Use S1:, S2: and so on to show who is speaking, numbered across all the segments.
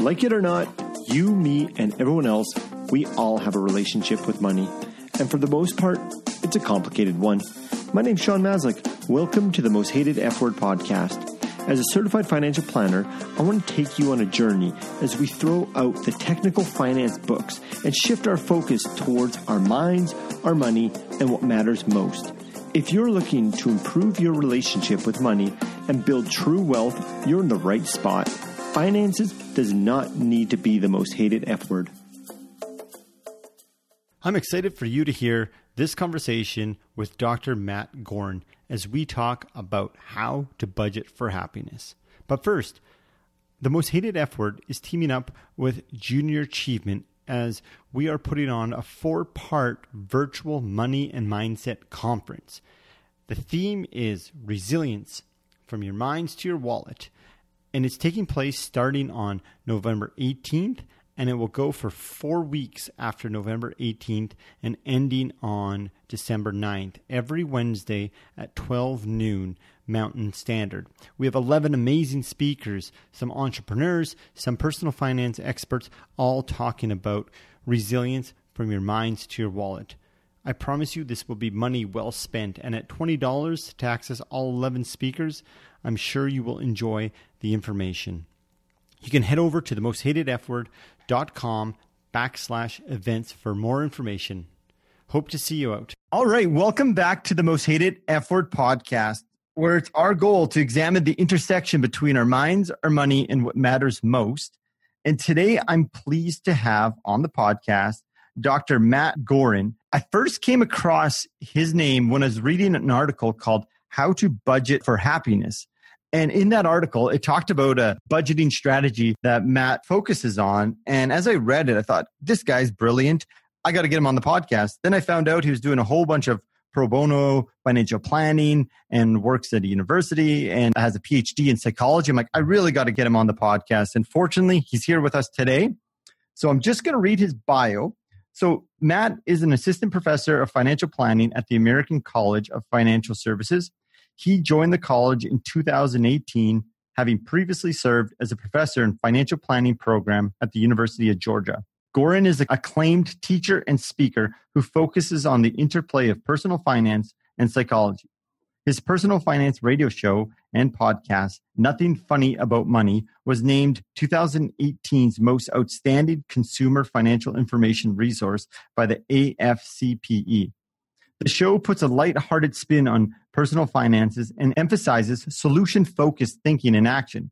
S1: Like it or not, you, me, and everyone else, we all have a relationship with money. And for the most part, it's a complicated one. My name's Sean Maslick. Welcome to the Most Hated F Word podcast. As a certified financial planner, I want to take you on a journey as we throw out the technical finance books and shift our focus towards our minds, our money, and what matters most. If you're looking to improve your relationship with money and build true wealth, you're in the right spot. Finances does not need to be the most hated F word.
S2: I'm excited for you to hear this conversation with Dr. Matt Goren as we talk about how to budget for happiness. But first, the most hated F word is teaming up with Junior Achievement as we are putting on a four part virtual money and mindset conference. The theme is resilience from your minds to your wallet and it's taking place starting on November 18th and it will go for four weeks after November 18th and ending on December 9th, every Wednesday at 12 noon Mountain Standard. We have 11 amazing speakers, some entrepreneurs, some personal finance experts, all talking about resilience from your minds to your wallet. I promise you this will be money well spent, and at $20 to access all 11 speakers, I'm sure you will enjoy the information. You can head over to the most hated F word.com backslash events for more information. Hope to see you out.
S1: All right. Welcome back to the most hated F word podcast, where it's our goal to examine the intersection between our minds, our money, and what matters most. And today I'm pleased to have on the podcast Dr. Matt Goren. I first came across his name when I was reading an article called How to Budget for Happiness. And in that article, it talked about a budgeting strategy that Matt focuses on. And as I read it, I thought, this guy's brilliant. I got to get him on the podcast. Then I found out he was doing a whole bunch of pro bono financial planning and works at a university and has a PhD in psychology. I'm like, I really got to get him on the podcast. And fortunately, he's here with us today. So I'm just going to read his bio. So Matt is an assistant professor of financial planning at the American College of Financial Services. He joined the college in 2018, having previously served as a professor in financial planning program at the University of Georgia. Goren is an acclaimed teacher and speaker who focuses on the interplay of personal finance and psychology. His personal finance radio show and podcast, Nothing Funny About Money, was named 2018's most outstanding consumer financial information resource by the AFCPE. The show puts a light-hearted spin on personal finances and emphasizes solution focused thinking and action.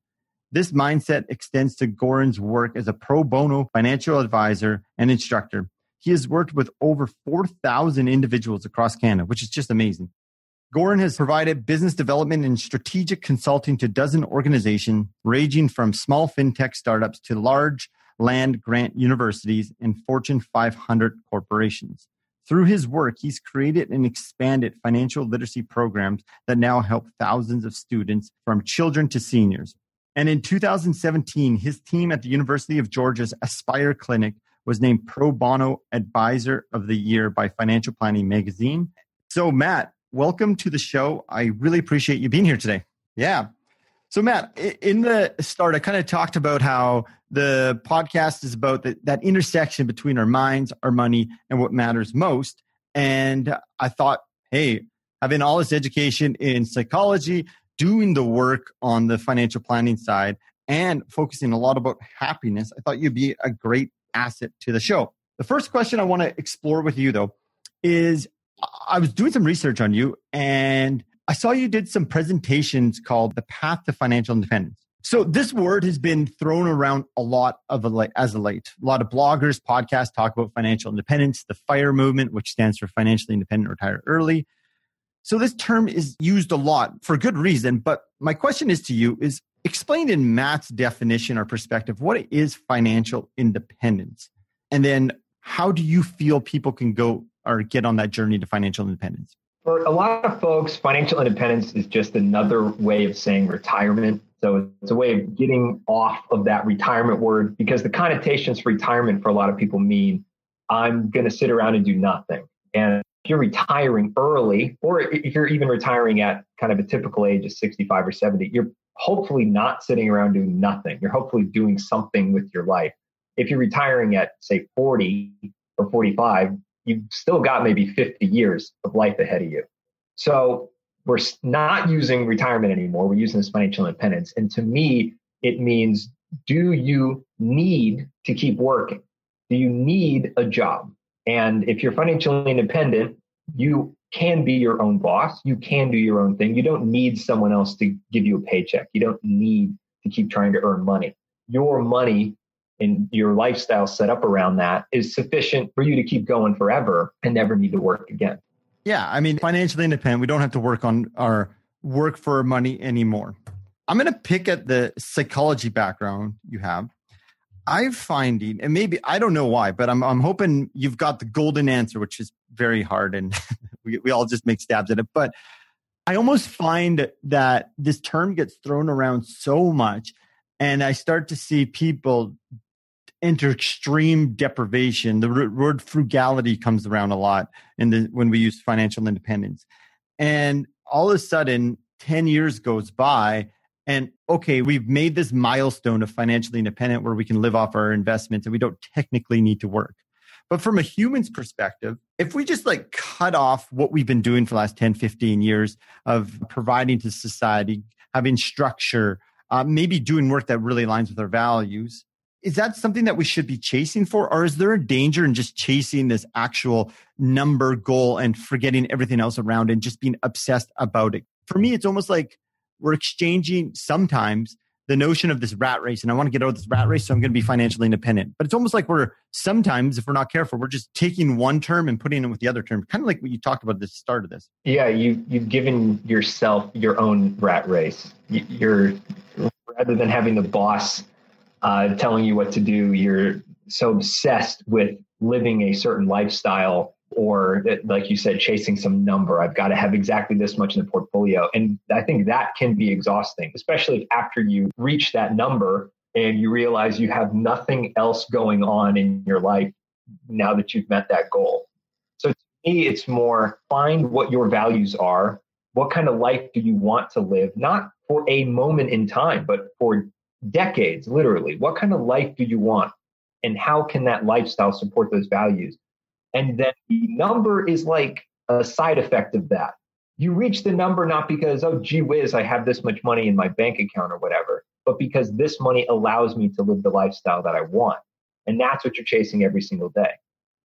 S1: This mindset extends to Goren's work as a pro bono financial advisor and instructor. He has worked with over 4,000 individuals across Canada, which is just amazing. Goren has provided business development and strategic consulting to dozen organizations ranging from small fintech startups to large land grant universities and Fortune 500 corporations. Through his work, he's created and expanded financial literacy programs that now help thousands of students from children to seniors. And in 2017, his team at the University of Georgia's Aspire Clinic was named Pro Bono Advisor of the Year by Financial Planning Magazine. So, Matt, welcome to the show. I really appreciate you being here today. Yeah. So, Matt, in the start, I kind of talked about how the podcast is about the, that intersection between our minds, our money, and what matters most. And I thought, hey, having all this education in psychology, doing the work on the financial planning side, and focusing a lot about happiness, I thought you'd be a great asset to the show. The first question I want to explore with you, though, is I was doing some research on you and I saw you did some presentations called The Path to Financial Independence. So this word has been thrown around a lot of a as a late. A lot of bloggers, podcasts talk about financial independence, the FIRE movement, which stands for financially independent, retire early. So this term is used a lot for good reason. But my question is to you is explain in Matt's definition or perspective, what is financial independence? And then how do you feel people can go or get on that journey to financial independence?
S3: For a lot of folks, financial independence is just another way of saying retirement. So it's a way of getting off of that retirement word because the connotations for retirement for a lot of people mean I'm going to sit around and do nothing. And if you're retiring early, or if you're even retiring at kind of a typical age of 65 or 70, you're hopefully not sitting around doing nothing. You're hopefully doing something with your life. If you're retiring at, say, 40 or 45, you've still got maybe 50 years of life ahead of you. So we're not using retirement anymore. We're using this financial independence. And to me, it means do you need to keep working? Do you need a job? And if you're financially independent, you can be your own boss. You can do your own thing. You don't need someone else to give you a paycheck. You don't need to keep trying to earn money. Your money and your lifestyle set up around that is sufficient for you to keep going forever and never need to work again.
S1: Yeah. I mean, financially independent, we don't have to work on our work for money anymore. I'm going to pick at the psychology background you have. I'm finding, and maybe I don't know why, but I'm I'm hoping you've got the golden answer, which is very hard, and we we all just make stabs at it. But I almost find that this term gets thrown around so much, and I start to see people enter extreme deprivation. The word frugality comes around a lot in the when we use financial independence, and all of a sudden, ten years goes by and okay, we've made this milestone of financially independent where we can live off our investments and we don't technically need to work. But from a human's perspective, if we just like cut off what we've been doing for the last 10, 15 years of providing to society, having structure, uh, maybe doing work that really aligns with our values, is that something that we should be chasing for? Or is there a danger in just chasing this actual number goal and forgetting everything else around and just being obsessed about it? For me, it's almost like we're exchanging sometimes the notion of this rat race and I want to get out of this rat race, so I'm going to be financially independent. But it's almost like we're sometimes, if we're not careful, we're just taking one term and putting it with the other term, kind of like what you talked about at the start of this.
S3: Yeah, you you've given yourself your own rat race. You're rather than having the boss uh, telling you what to do, you're so obsessed with living a certain lifestyle or like you said, chasing some number. I've got to have exactly this much in the portfolio. And I think that can be exhausting, especially after you reach that number and you realize you have nothing else going on in your life now that you've met that goal. So to me, it's more find what your values are. What kind of life do you want to live? Not for a moment in time, but for decades, literally. What kind of life do you want? And how can that lifestyle support those values? And then the number is like a side effect of that. You reach the number not because, oh, gee whiz, I have this much money in my bank account or whatever, but because this money allows me to live the lifestyle that I want. And that's what you're chasing every single day.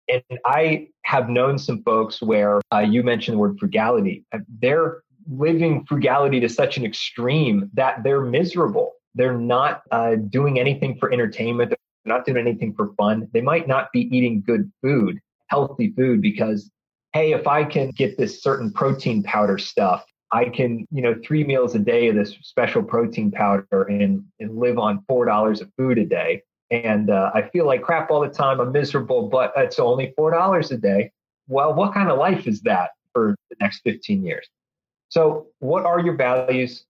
S3: And I have known some folks where uh, you mentioned the word frugality. They're living frugality to such an extreme that they're miserable. They're not uh, doing anything for entertainment. They're not doing anything for fun. They might not be eating good food, healthy food because, hey, if I can get this certain protein powder stuff, I can, you know, three meals a day of this special protein powder and, and live on $4 of food a day. And uh, I feel like crap all the time. I'm miserable, but it's only $4 a day. Well, what kind of life is that for the next 15 years? So, what are your values?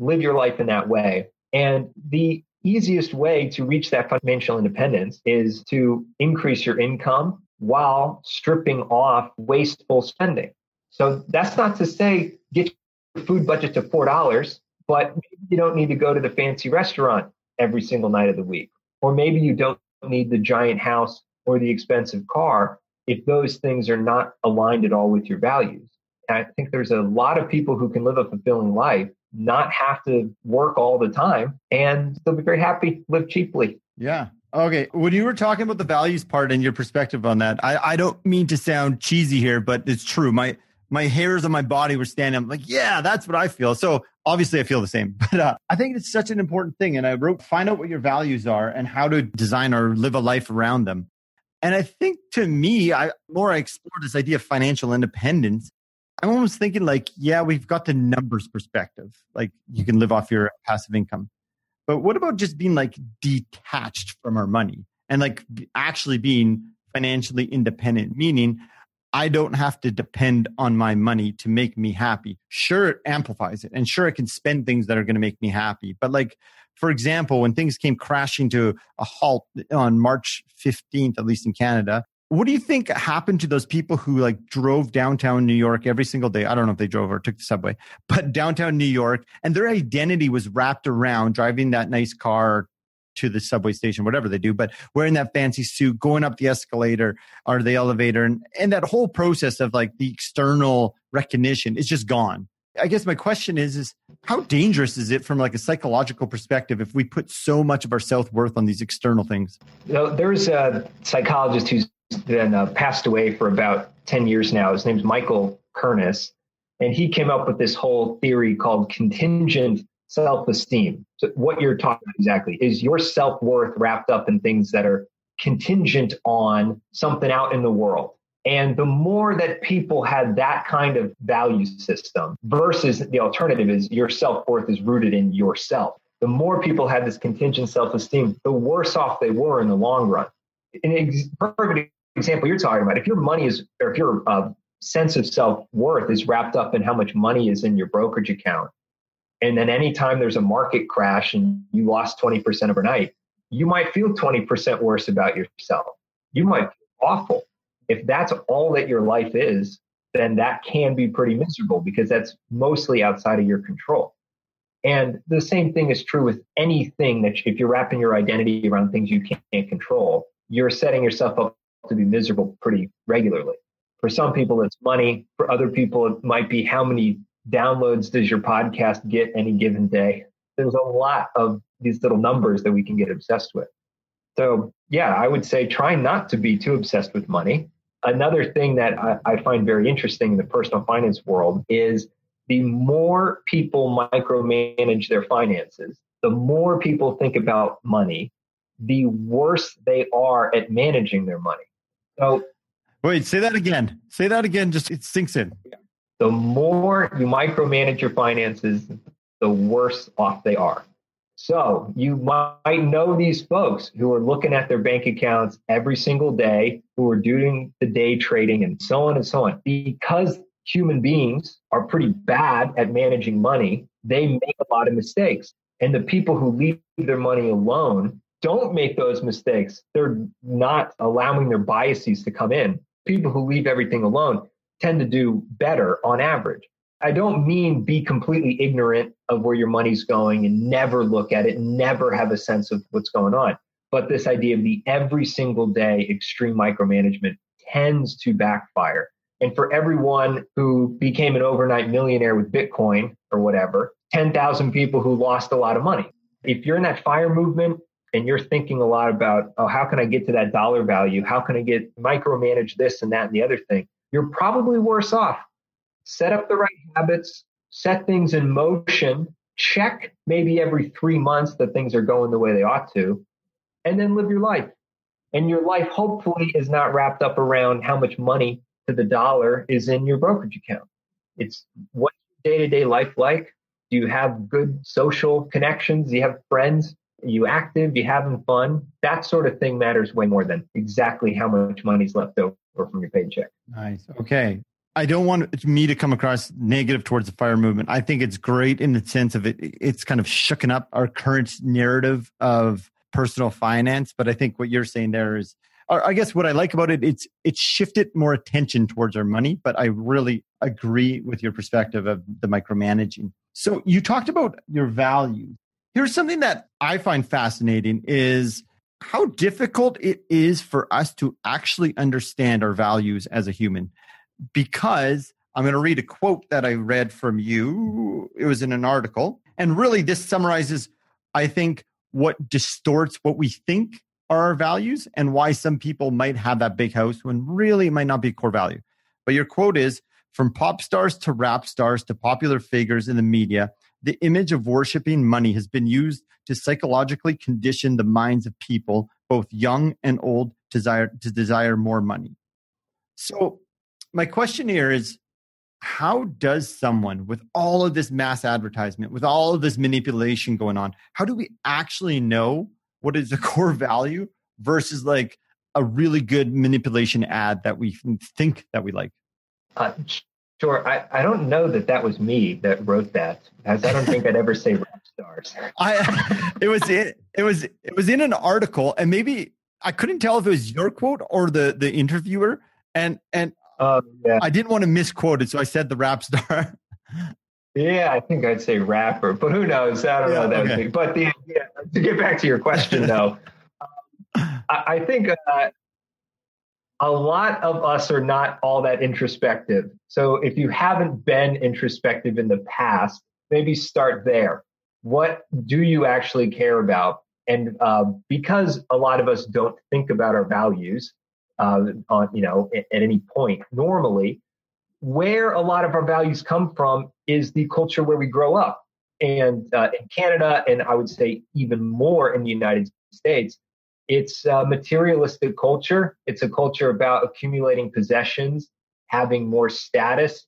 S3: Live your life in that way. And the easiest way to reach that financial independence is to increase your income while stripping off wasteful spending. So that's not to say get your food budget to $4, but you don't need to go to the fancy restaurant every single night of the week. Or maybe you don't need the giant house or the expensive car if those things are not aligned at all with your values. And I think there's a lot of people who can live a fulfilling life, not have to work all the time, and still be very happy, live cheaply.
S1: Yeah. Okay. When you were talking about the values part and your perspective on that, I, I don't mean to sound cheesy here, but it's true. My my hairs on my body were standing. I'm like, yeah, that's what I feel. So obviously I feel the same. But uh, I think it's such an important thing. And I wrote, find out what your values are and how to design or live a life around them. And I think to me, I more I explored this idea of financial independence. I'm almost thinking like, yeah, we've got the numbers perspective. Like you can live off your passive income. But what about just being like detached from our money and like actually being financially independent, meaning I don't have to depend on my money to make me happy. Sure, it amplifies it. And sure, I can spend things that are going to make me happy. But like, for example, when things came crashing to a halt on March 15th, at least in Canada, what do you think happened to those people who like drove downtown New York every single day? I don't know if they drove or took the subway, but downtown New York, and their identity was wrapped around driving that nice car to the subway station, whatever they do, but wearing that fancy suit, going up the escalator or the elevator, and, and that whole process of like the external recognition is just gone. I guess my question is, is how dangerous is it from like a psychological perspective if we put so much of our self worth on these external things?
S3: You know, there's a psychologist who's been uh, passed away for about 10 years now. His name's Michael Kernis. And he came up with this whole theory called contingent self esteem. So, what you're talking about exactly is your self worth wrapped up in things that are contingent on something out in the world. And the more that people had that kind of value system versus the alternative is your self worth is rooted in yourself. The more people had this contingent self esteem, the worse off they were in the long run. An ex- perfect example you're talking about, if your money is, or if your uh, sense of self worth is wrapped up in how much money is in your brokerage account, and then anytime there's a market crash and you lost 20% overnight, you might feel 20% worse about yourself. You might feel awful. If that's all that your life is, then that can be pretty miserable because that's mostly outside of your control. And the same thing is true with anything that if you're wrapping your identity around things you can't control, you're setting yourself up to be miserable pretty regularly. For some people, it's money. For other people, it might be how many downloads does your podcast get any given day. There's a lot of these little numbers that we can get obsessed with. So, yeah, I would say try not to be too obsessed with money. Another thing that I, I find very interesting in the personal finance world is the more people micromanage their finances, the more people think about money, the worse they are at managing their money. So,
S1: wait, say that again. Say that again. Just it sinks in.
S3: The more you micromanage your finances, the worse off they are. So you might know these folks who are looking at their bank accounts every single day, who are doing the day trading and so on and so on. Because human beings are pretty bad at managing money, they make a lot of mistakes. And the people who leave their money alone don't make those mistakes. They're not allowing their biases to come in. People who leave everything alone tend to do better on average. I don't mean be completely ignorant of where your money's going and never look at it, never have a sense of what's going on. But this idea of the every single day extreme micromanagement tends to backfire. And for everyone who became an overnight millionaire with Bitcoin or whatever, 10,000 people who lost a lot of money. If you're in that fire movement, and you're thinking a lot about, oh, how can I get to that dollar value? How can I get micromanage this and that and the other thing? You're probably worse off. Set up the right habits, set things in motion, check maybe every three months that things are going the way they ought to, and then live your life. And your life hopefully is not wrapped up around how much money to the dollar is in your brokerage account. It's what day to day life like? Do you have good social connections? Do you have friends? You active, you having fun, that sort of thing matters way more than exactly how much money's left over from your paycheck.
S1: Nice. Okay. I don't want me to come across negative towards the fire movement. I think it's great in the sense of it, it's kind of shooken up our current narrative of personal finance. But I think what you're saying there is, I guess what I like about it, it's it's shifted more attention towards our money. But I really agree with your perspective of the micromanaging. So you talked about your values. Here's something that I find fascinating is how difficult it is for us to actually understand our values as a human. Because I'm going to read a quote that I read from you. It was in an article. And really, this summarizes, I think, what distorts what we think are our values and why some people might have that big house when really it might not be a core value. But your quote is from pop stars to rap stars to popular figures in the media, the image of worshiping money has been used to psychologically condition the minds of people, both young and old, desire, to desire more money. So, my question here is how does someone with all of this mass advertisement, with all of this manipulation going on, how do we actually know what is the core value versus like a really good manipulation ad that we think that we like?
S3: Uh, Sure. I, I don't know that that was me that wrote that, as I don't think I'd ever say rap stars.
S1: I it was it, it was it was in an article, and maybe I couldn't tell if it was your quote or the the interviewer, and and
S3: uh, yeah.
S1: I didn't want to misquote it, so I said the rap star.
S3: yeah, I think I'd say rapper, but who knows? I don't yeah, know that. Okay. But the yeah, to get back to your question, though, I, I, think uh, a lot of us are not all that introspective. So if you haven't been introspective in the past, maybe start there. What do you actually care about? And uh, because a lot of us don't think about our values uh, on, you know, at, at any point normally, where a lot of our values come from is the culture where we grow up. And uh, in Canada, and I would say even more in the United States, it's a materialistic culture. It's a culture about accumulating possessions, having more status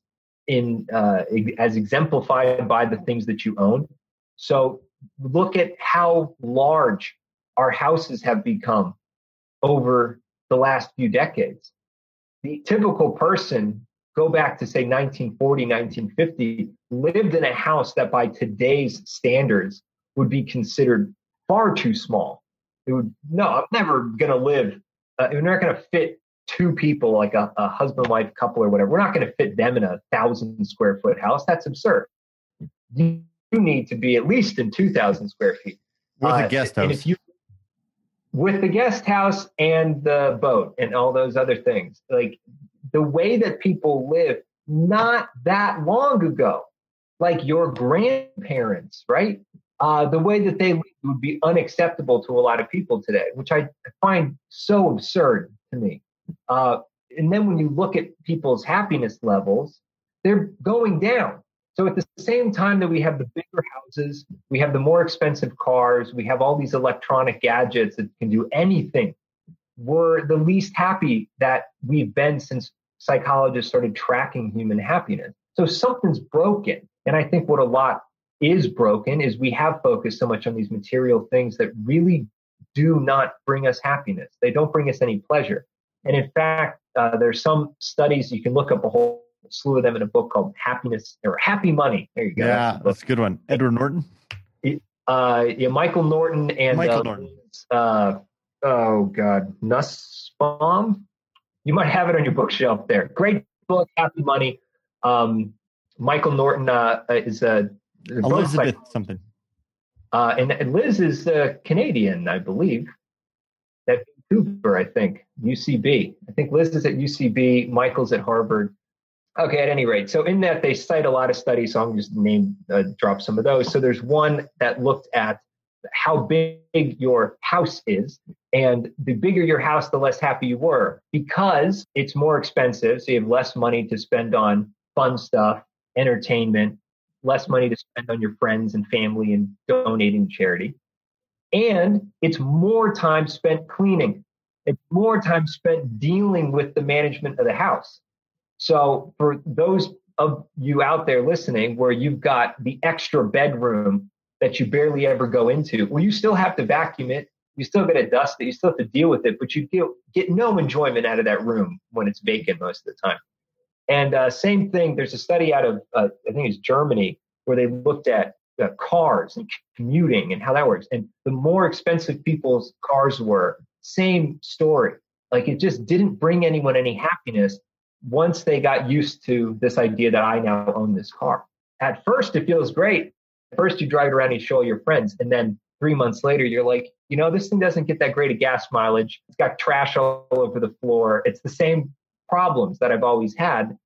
S3: in uh, as exemplified by the things that you own. So look at how large our houses have become over the last few decades. The typical person, go back to say 1940, 1950, lived in a house that by today's standards would be considered far too small it would no i'm never going to live uh, we're not going to fit two people like a, a husband wife couple or whatever we're not going to fit them in a thousand square foot house. That's absurd. You need to be at least in 2000 square feet.
S1: With uh, a guest house if you
S3: with the guest house and the boat and all those other things like the way that people live not that long ago like your grandparents right uh, the way that they would be unacceptable to a lot of people today, which I find so absurd to me. Uh, and then when you look at people's happiness levels, they're going down. So at the same time that we have the bigger houses, we have the more expensive cars, we have all these electronic gadgets that can do anything. We're the least happy that we've been since psychologists started tracking human happiness. So something's broken. And I think what a lot is broken is we have focused so much on these material things that really do not bring us happiness. They don't bring us any pleasure. And in fact, uh, there's some studies you can look up a whole slew of them in a book called Happiness or Happy Money. There you go.
S1: Yeah, that's, that's a good one. Edward Norton.
S3: Uh, yeah, Michael Norton and
S1: Michael uh, Norton.
S3: Uh, oh God, Nussbaum. You might have it on your bookshelf there. Great book, Happy Money. Um, Michael Norton uh, is a
S1: Elizabeth by, something.
S3: Uh, and, and, Liz is uh, Canadian, I believe. That Vancouver, I think, UCB. I think Liz is at UCB, Michael's at Harvard. Okay, at any rate, so in that they cite a lot of studies, so I'm just name uh, drop some of those. So there's one that looked at how big your house is, and the bigger your house, the less happy you were because it's more expensive, so you have less money to spend on fun stuff, entertainment, less money to spend on your friends and family and donating charity. And it's more time spent cleaning. It's more time spent dealing with the management of the house. So for those of you out there listening where you've got the extra bedroom that you barely ever go into, well, you still have to vacuum it. You still get to dust it. You still have to deal with it, but you get no enjoyment out of that room when it's vacant most of the time. And uh, same thing, there's a study out of, uh, I think it's Germany, where they looked at uh, cars and commuting and how that works. And the more expensive people's cars were, same story. Like it just didn't bring anyone any happiness once they got used to this idea that I now own this car. At first, it feels great. At first, you drive it around and you show all your friends. And then three months later, you're like, you know, this thing doesn't get that great of gas mileage. It's got trash all over the floor. It's the same problems that I've always had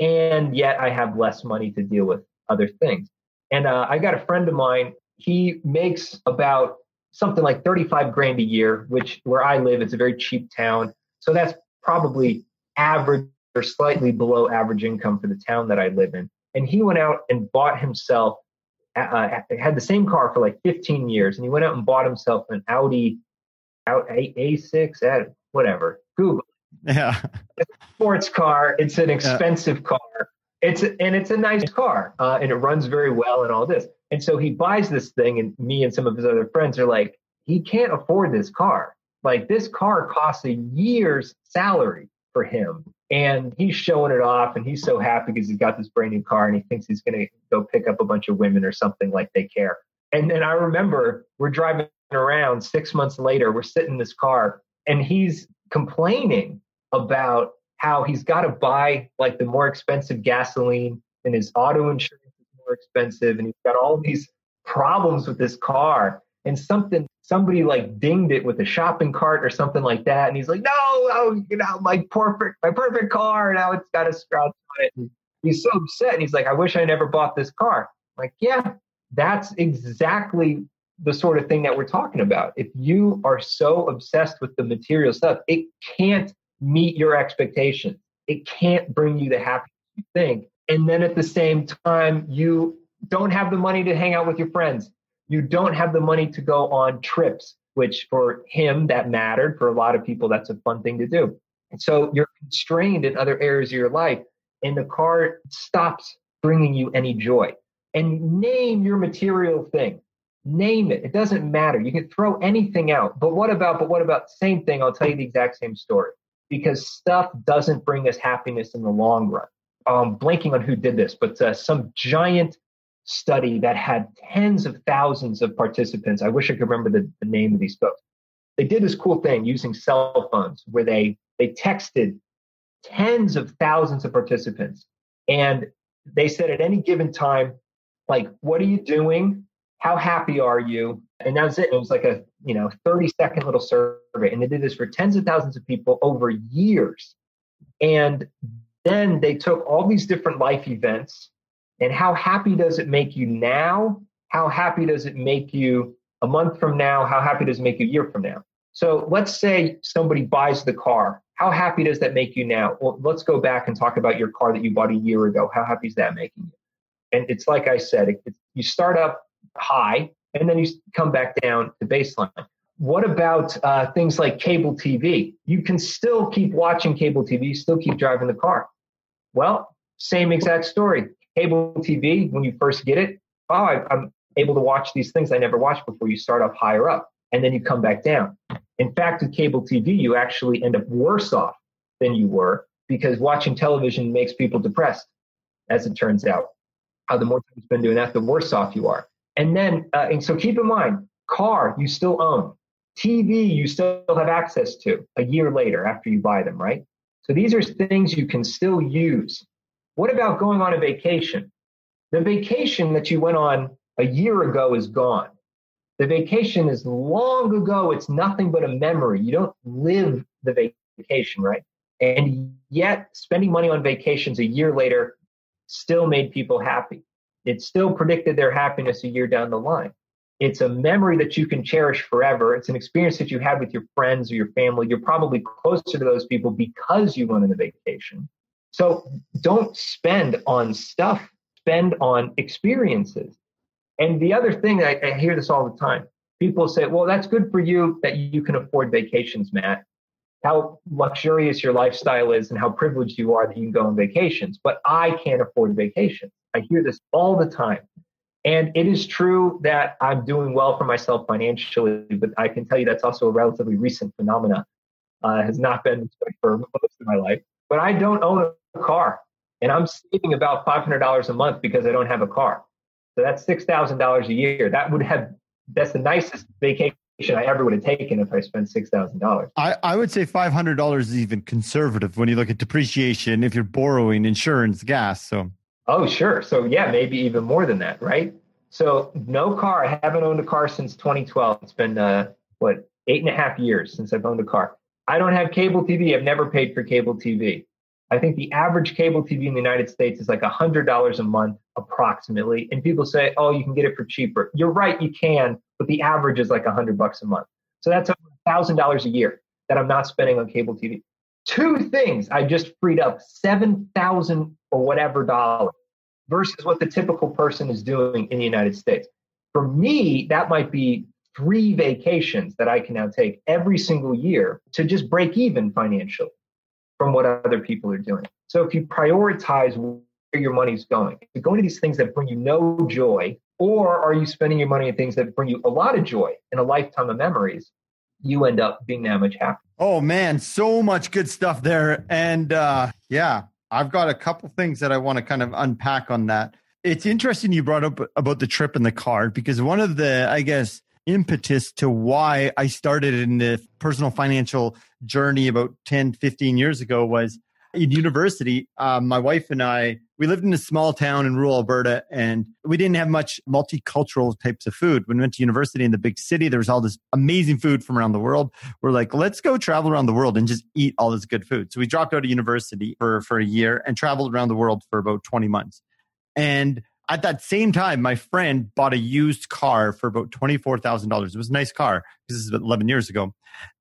S3: and yet I have less money to deal with other things. And uh, I got a friend of mine. He makes about something like 35 grand a year, which where I live, it's a very cheap town. So that's probably average or slightly below average income for the town that I live in. And he went out and bought himself, uh, uh had the same car for like 15 years, and he went out and bought himself an Audi, out A6, uh, whatever. Google
S1: yeah.
S3: It's a sports car. It's an expensive yeah. car. It's a, and it's a nice car, uh, and it runs very well and all this. And so he buys this thing, and me and some of his other friends are like, he can't afford this car. Like this car costs a year's salary for him, and he's showing it off, and he's so happy because he's got this brand new car, and he thinks he's going to go pick up a bunch of women or something like they care. And then I remember we're driving around six months later, we're sitting in this car, and he's complaining about how he's got to buy like the more expensive gasoline and his auto insurance is more expensive and he's got all these problems with this car. And something somebody like dinged it with a shopping cart or something like that. And he's like no oh you know my perfect my perfect car. Now it's got a scratch on it. And he's so upset and he's like i wish i never bought this car. I'm like yeah that's exactly the sort of thing that we're talking about if you are so obsessed with the material stuff it can't meet your expectations it can't bring you the happiness you think and then at the same time you don't have the money to hang out with your friends you don't have the money to go on trips, which for him that mattered. For a lot of people, that's a fun thing to do. And so you're constrained in other areas of your life, and the car stops bringing you any joy. And name your material thing. Name it. It doesn't matter. You can throw anything out. But what about, but what about, same thing. I'll tell you the exact same story because stuff doesn't bring us happiness in the long run. I'm blanking on who did this, but uh, some giant study that had tens of thousands of participants. I wish I could remember the, the name of these folks. They did this cool thing using cell phones where they they texted tens of thousands of participants and they said at any given time like what are you doing how happy are you and that's it it was like a you know 30 second little survey and they did this for tens of thousands of people over years and then they took all these different life events and how happy does it make you now? How happy does it make you a month from now? How happy does it make you a year from now? So let's say somebody buys the car. How happy does that make you now? Well, let's go back and talk about your car that you bought a year ago. How happy is that making you? And it's like I said, it, it, you start up high and then you come back down to baseline. What about uh, things like cable TV? You can still keep watching cable TV, still keep driving the car. Well, same exact story cable TV, when you first get it, oh, I, am able to watch these things I never watched before. You start off higher up and then you come back down. In fact, with cable TV, you actually end up worse off than you were because watching television makes people depressed, as it turns out. How the more time you spend doing that, the worse off you are. And then, uh, and so keep in mind, car you still own, TV you still have access to a year later after you buy them, right? So these are things you can still use what about going on a vacation? The vacation that you went on a year ago is gone. The vacation is long ago. It's nothing but a memory. You don't live the vacation, right? And yet, spending money on vacations a year later still made people happy. It still predicted their happiness a year down the line. It's a memory that you can cherish forever. It's an experience that you had with your friends or your family. You're probably closer to those people because you went on a vacation. So don't spend on stuff, spend on experiences. And the other thing, I, I hear this all the time. People say, well, that's good for you that you can afford vacations, Matt. How luxurious your lifestyle is and how privileged you are that you can go on vacations. But I can't afford vacations. I hear this all the time. And it is true that I'm doing well for myself financially, but I can tell you that's also a relatively recent phenomenon. Uh, has not been for most of my life. But I don't own a car and I'm saving about $500 a month because I don't have a car. So that's $6,000 a year. That would have, that's the nicest vacation I ever would have taken if I spent $6,000.
S1: I, I would say $500 is even conservative when you look at depreciation, if you're borrowing insurance, gas. So,
S3: oh, sure. So, yeah, maybe even more than that, right? So, no car. I haven't owned a car since 2012. It's been, uh, what, eight and a half years since I've owned a car. I don't have cable TV. I've never paid for cable TV. I think the average cable TV in the United States is like $100 a month approximately. And people say, oh, you can get it for cheaper. You're right, you can, but the average is like 100 bucks a month. So that's $1,000 a year that I'm not spending on cable TV. Two things I just freed up 7,000 or whatever dollars versus what the typical person is doing in the United States. For me, that might be three vacations that I can now take every single year to just break even financially from what other people are doing. So if you prioritize where your money's going, you're going to these things that bring you no joy, or are you spending your money on things that bring you a lot of joy and a lifetime of memories, you end up being that much happier.
S1: Oh man, so much good stuff there. And uh, yeah, I've got a couple things that I want to kind of unpack on that. It's interesting you brought up about the trip and the card because one of the, I guess, impetus to why I started in the personal financial journey about 10, 15 years ago was in university. Uh, my wife and I, we lived in a small town in rural Alberta and we didn't have much multicultural types of food. When we went to university in the big city, there was all this amazing food from around the world. We're like, let's go travel around the world and just eat all this good food. So we dropped out of university for, for a year and traveled around the world for about 20 months. And at that same time, my friend bought a used car for about $24,000. It was a nice car. This is 11 years ago.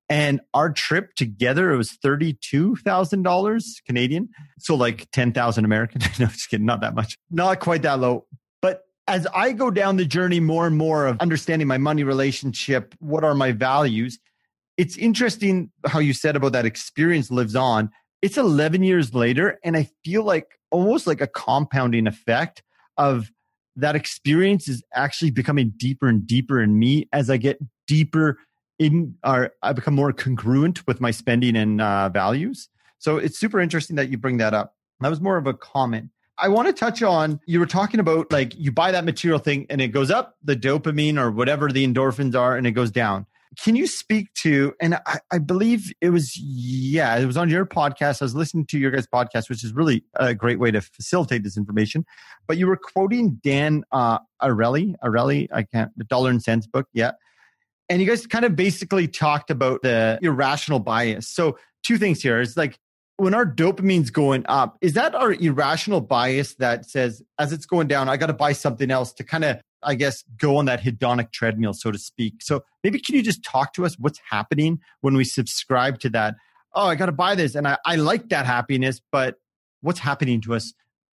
S1: And our trip together, it was $32,000 Canadian. So like 10,000 American. no, just kidding. Not that much. Not quite that low. But as I go down the journey more and more of understanding my money relationship, what are my values? It's interesting how you said about that experience lives on. It's 11 years later. And I feel like almost like a compounding effect of that experience is actually becoming deeper and deeper in me as I get deeper in or I become more congruent with my spending and uh, values. So it's super interesting that you bring that up. That was more of a comment. I want to touch on you were talking about like you buy that material thing and it goes up, the dopamine or whatever the endorphins are, and it goes down. Can you speak to, and I, I, believe it was, yeah, it was on your podcast. I was listening to your guys' podcast, which is really a great way to facilitate this information. But you were quoting Dan uh, Ariely, Ariely, I can't, the Dollar and Sense book, yeah. And you guys kind of basically talked about the irrational bias. So, two things here is like when our dopamine's going up, is that our irrational bias that says, as it's going down, I got to buy something else to kind of I guess, go on that hedonic treadmill, so to speak. So maybe can you just talk to us what's happening when we subscribe to that? Oh, I got to buy this, and I, I like that happiness, but what's happening to us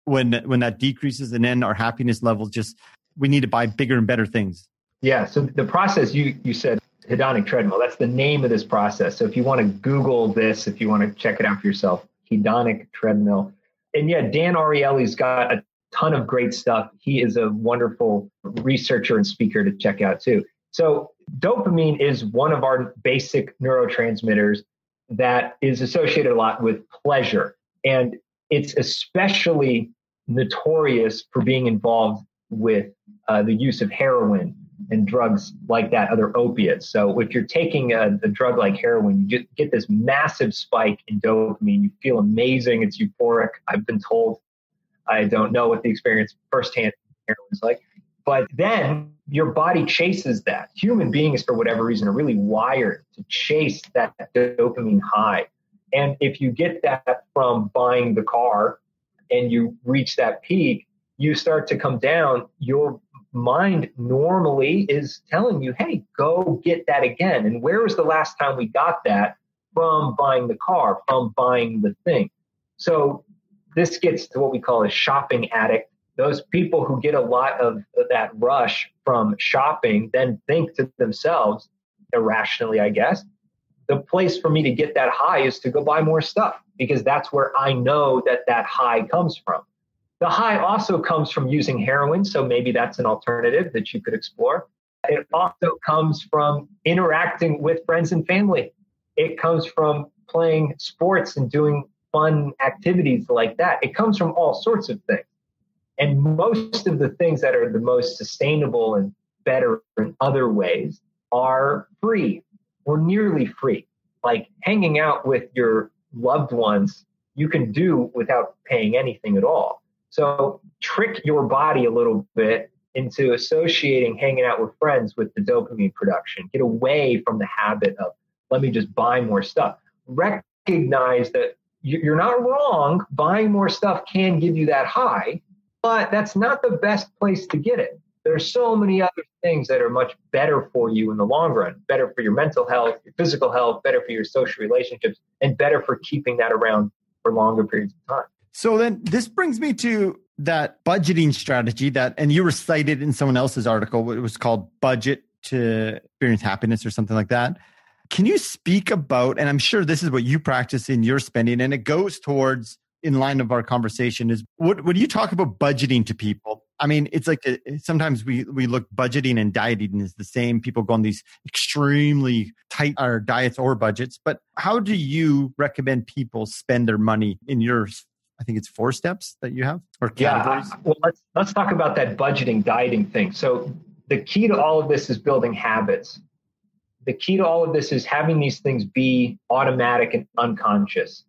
S1: when when that decreases, and then our happiness level just we need to buy bigger and better things.
S3: Yeah. So the process you you said hedonic treadmill. That's the name of this process. So if you want to Google this, if you want to check it out for yourself, hedonic treadmill. And yeah, Dan Ariely's got a ton of great stuff. He is a wonderful researcher and speaker to check out too. So, dopamine is one of our basic neurotransmitters that is associated a lot with pleasure. And it's especially notorious for being involved with uh, the use of heroin and drugs like that, other opiates. So if you're taking a, a, drug like heroin, you get this massive spike in dopamine. You feel amazing. It's euphoric. I've been told I don't know what the experience firsthand is like. But then your body chases that. Human beings, for whatever reason, are really wired to chase that dopamine high. And if you get that from buying the car and you reach that peak, you start to come down. Your mind normally is telling you, hey, go get that again. And where was the last time we got that? From buying the car, from buying the thing. So this gets to what we call a shopping addict. Those people who get a lot of that rush from shopping then think to themselves, irrationally, I guess, the place for me to get that high is to go buy more stuff because that's where I know that that high comes from. The high also comes from using heroin, so maybe that's an alternative that you could explore. It also comes from interacting with friends and family. It comes from playing sports and doing fun activities like that. It comes from all sorts of things. And most of the things that are the most sustainable and better in other ways are free or nearly free. Like hanging out with your loved ones, you can do without paying anything at all. So trick your body a little bit into associating hanging out with friends with the dopamine production. Get away from the habit of, let me just buy more stuff. Recognize that you're not wrong. Buying more stuff can give you that high, but that's not the best place to get it. There's so many other things that are much better for you in the long run, better for your mental health, your physical health, better for your social relationships, and better for keeping that around for longer periods of time.
S1: So then this brings me to that budgeting strategy that, and you recited in someone else's article, it was called Budget to Experience Happiness or something like that. Can you speak about, and I'm sure this is what you practice in your spending, and it goes towards in line of our conversation is what when you talk about budgeting to people i mean it's like a, sometimes we we look budgeting and dieting is the same people go on these extremely tight or diets or budgets but how do you recommend people spend their money in your i think it's four steps that you have or categories
S3: yeah well let's let's talk about that budgeting dieting thing so the key to all of this is building habits. The key to all of this is having these things be automatic and unconscious.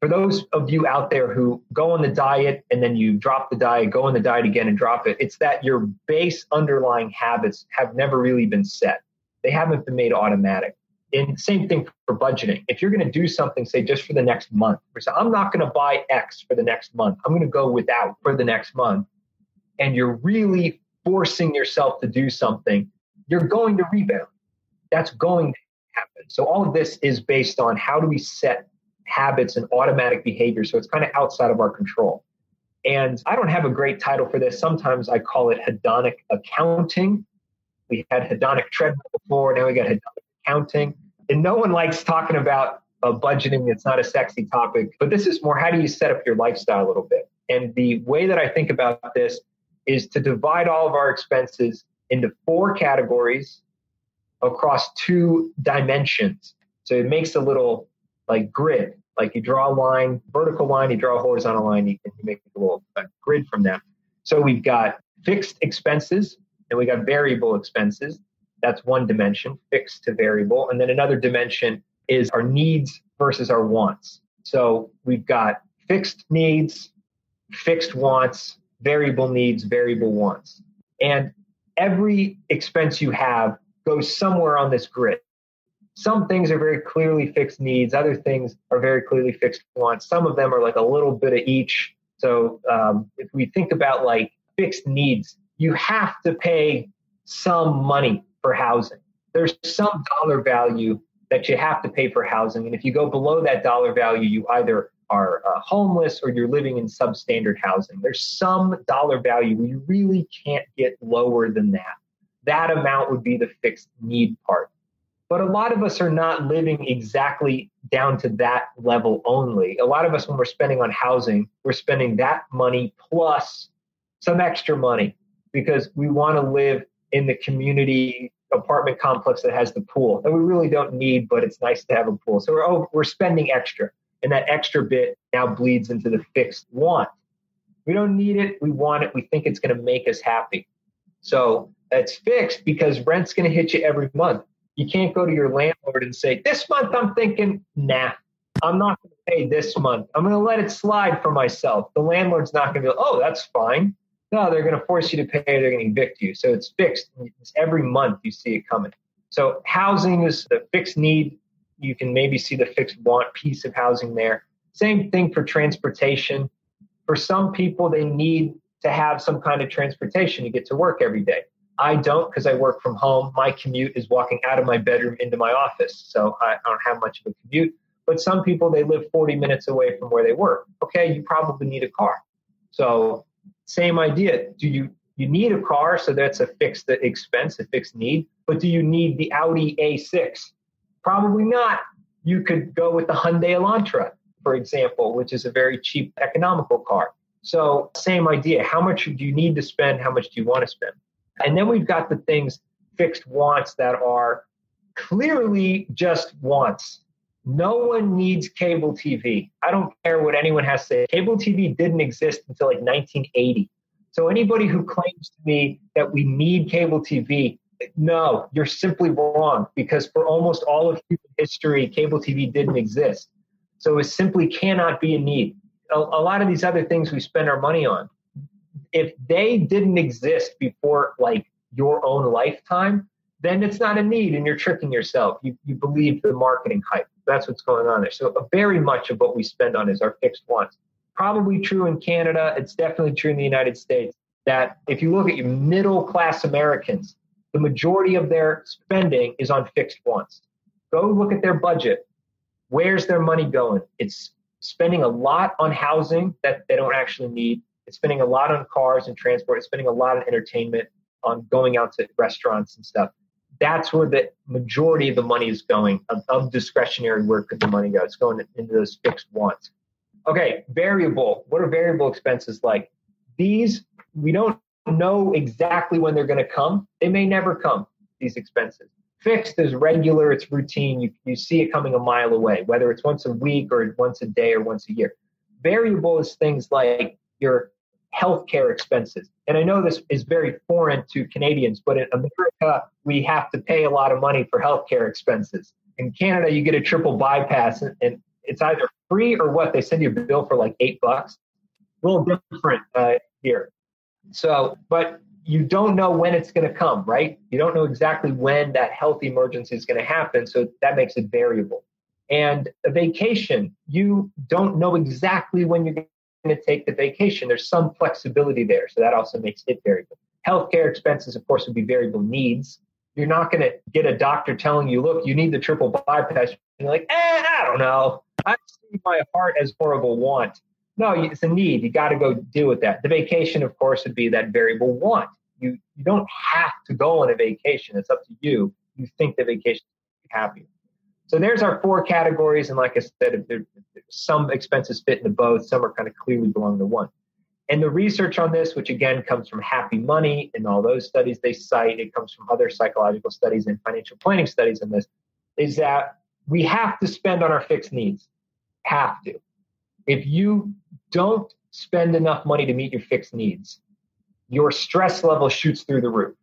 S3: For those of you out there who go on the diet and then you drop the diet, go on the diet again and drop it, it's that your base underlying habits have never really been set. They haven't been made automatic. And same thing for budgeting. If you're going to do something, say just for the next month, I'm not going to buy X for the next month. I'm going to go without for the next month. And you're really forcing yourself to do something, you're going to rebound. That's going to happen. So all of this is based on how do we set habits and automatic behavior. So it's kind of outside of our control. And I don't have a great title for this. Sometimes I call it hedonic accounting. We had hedonic treadmill before. Now we got hedonic accounting. And no one likes talking about uh, budgeting. It's not a sexy topic, but this is more how do you set up your lifestyle a little bit? And the way that I think about this is to divide all of our expenses into four categories across two dimensions. So it makes a little like grid. Like you draw a line, vertical line, you draw a horizontal line, you can make a little a grid from that. So we've got fixed expenses and we got variable expenses. That's one dimension, fixed to variable. And then another dimension is our needs versus our wants. So we've got fixed needs, fixed wants, variable needs, variable wants. And every expense you have goes somewhere on this grid. Some things are very clearly fixed needs, other things are very clearly fixed wants. Some of them are like a little bit of each. So um, if we think about like fixed needs, you have to pay some money for housing. There's some dollar value that you have to pay for housing. And if you go below that dollar value, you either are uh, homeless or you're living in substandard housing. There's some dollar value you really can't get lower than that. That amount would be the fixed need part. But a lot of us are not living exactly down to that level only. A lot of us, when we're spending on housing, we're spending that money plus some extra money because we want to live in the community apartment complex that has the pool that we really don't need, but it's nice to have a pool. So we're, oh, we're spending extra. And that extra bit now bleeds into the fixed want. We don't need it. We want it. We think it's going to make us happy. So that's fixed because rent's going to hit you every month. You can't go to your landlord and say, This month I'm thinking, nah, I'm not going to pay this month. I'm going to let it slide for myself. The landlord's not going to be like, Oh, that's fine. No, they're going to force you to pay. They're going to evict you. So it's fixed. It's every month you see it coming. So housing is the fixed need you can maybe see the fixed want piece of housing there. Same thing for transportation. For some people, they need to have some kind of transportation to get to work every day. I don't because I work from home. My commute is walking out of my bedroom into my office. So I, I don't have much of a commute. But some people, they live 40 minutes away from where they work. Okay, you probably need a car. So same idea. Do you you need a car? So that's a fixed expense, a fixed need. But do you need the Audi A6? Probably not. You could go with the Hyundai Elantra, for example, which is a very cheap, economical car. So, same idea. How much do you need to spend? How much do you want to spend? And then we've got the things, fixed wants that are clearly just wants. No one needs cable TV. I don't care what anyone has to say. Cable TV didn't exist until like 1980. So anybody who claims to me that we need cable TV no, you're simply wrong because for almost all of human history, cable TV didn't exist. So it simply cannot be a need. A, a, lot of these other things we spend our money on, if they didn't exist before like your own lifetime, then it's not a need and you're tricking yourself. You, you believe the marketing hype. That's what's going on there. So uh, very much of what we spend on is our fixed wants. Probably true in Canada. It's definitely true in the United States that if you look at your middle class Americans, the majority of their spending is on fixed wants. Go look at their budget. Where's their money going? It's spending a lot on housing that they don't actually need. It's spending a lot on cars and transport. It's spending a lot on entertainment, on going out to restaurants and stuff. That's where the majority of the money is going of, of discretionary. Where could the money go? It's going into those fixed wants. Okay, variable. What are variable expenses like? These we don't know exactly when they're going to come. They may never come, these expenses. Fixed is regular, it's routine. You, you see it coming a mile away, whether it's once a week or once a day or once a year. Variable is things like your healthcare expenses. And I know this is very foreign to Canadians, but in America, we have to pay a lot of money for healthcare expenses. In Canada, you get a triple bypass, and it's either free or what? They send you a bill for like eight bucks. A little different uh, here. So, but you don't know when it's going to come, right? You don't know exactly when that health emergency is going to happen. So that makes it variable. And a vacation, you don't know exactly when you're to take the vacation. There's some flexibility there. So that also makes it variable. Healthcare expenses, of course, would be variable needs. You're not going to get a doctor telling you, look, you need the triple bypass. And you're like, eh, I don't know. I see my heart as horrible want. No, it's a need. You got to go deal with that. The vacation, of course, would be that variable want. You, you don't have to go on a vacation. It's up to you. You think the vacation is happy. So there's our four categories. And like I said, there, some expenses fit into both. Some are kind of clearly belong to one. And the research on this, which again comes from Happy Money and all those studies they cite, it comes from other psychological studies and financial planning studies on this, is that we have to spend on our fixed needs. Have to. If you don't spend enough money to meet your fixed needs, your stress level shoots through the roof.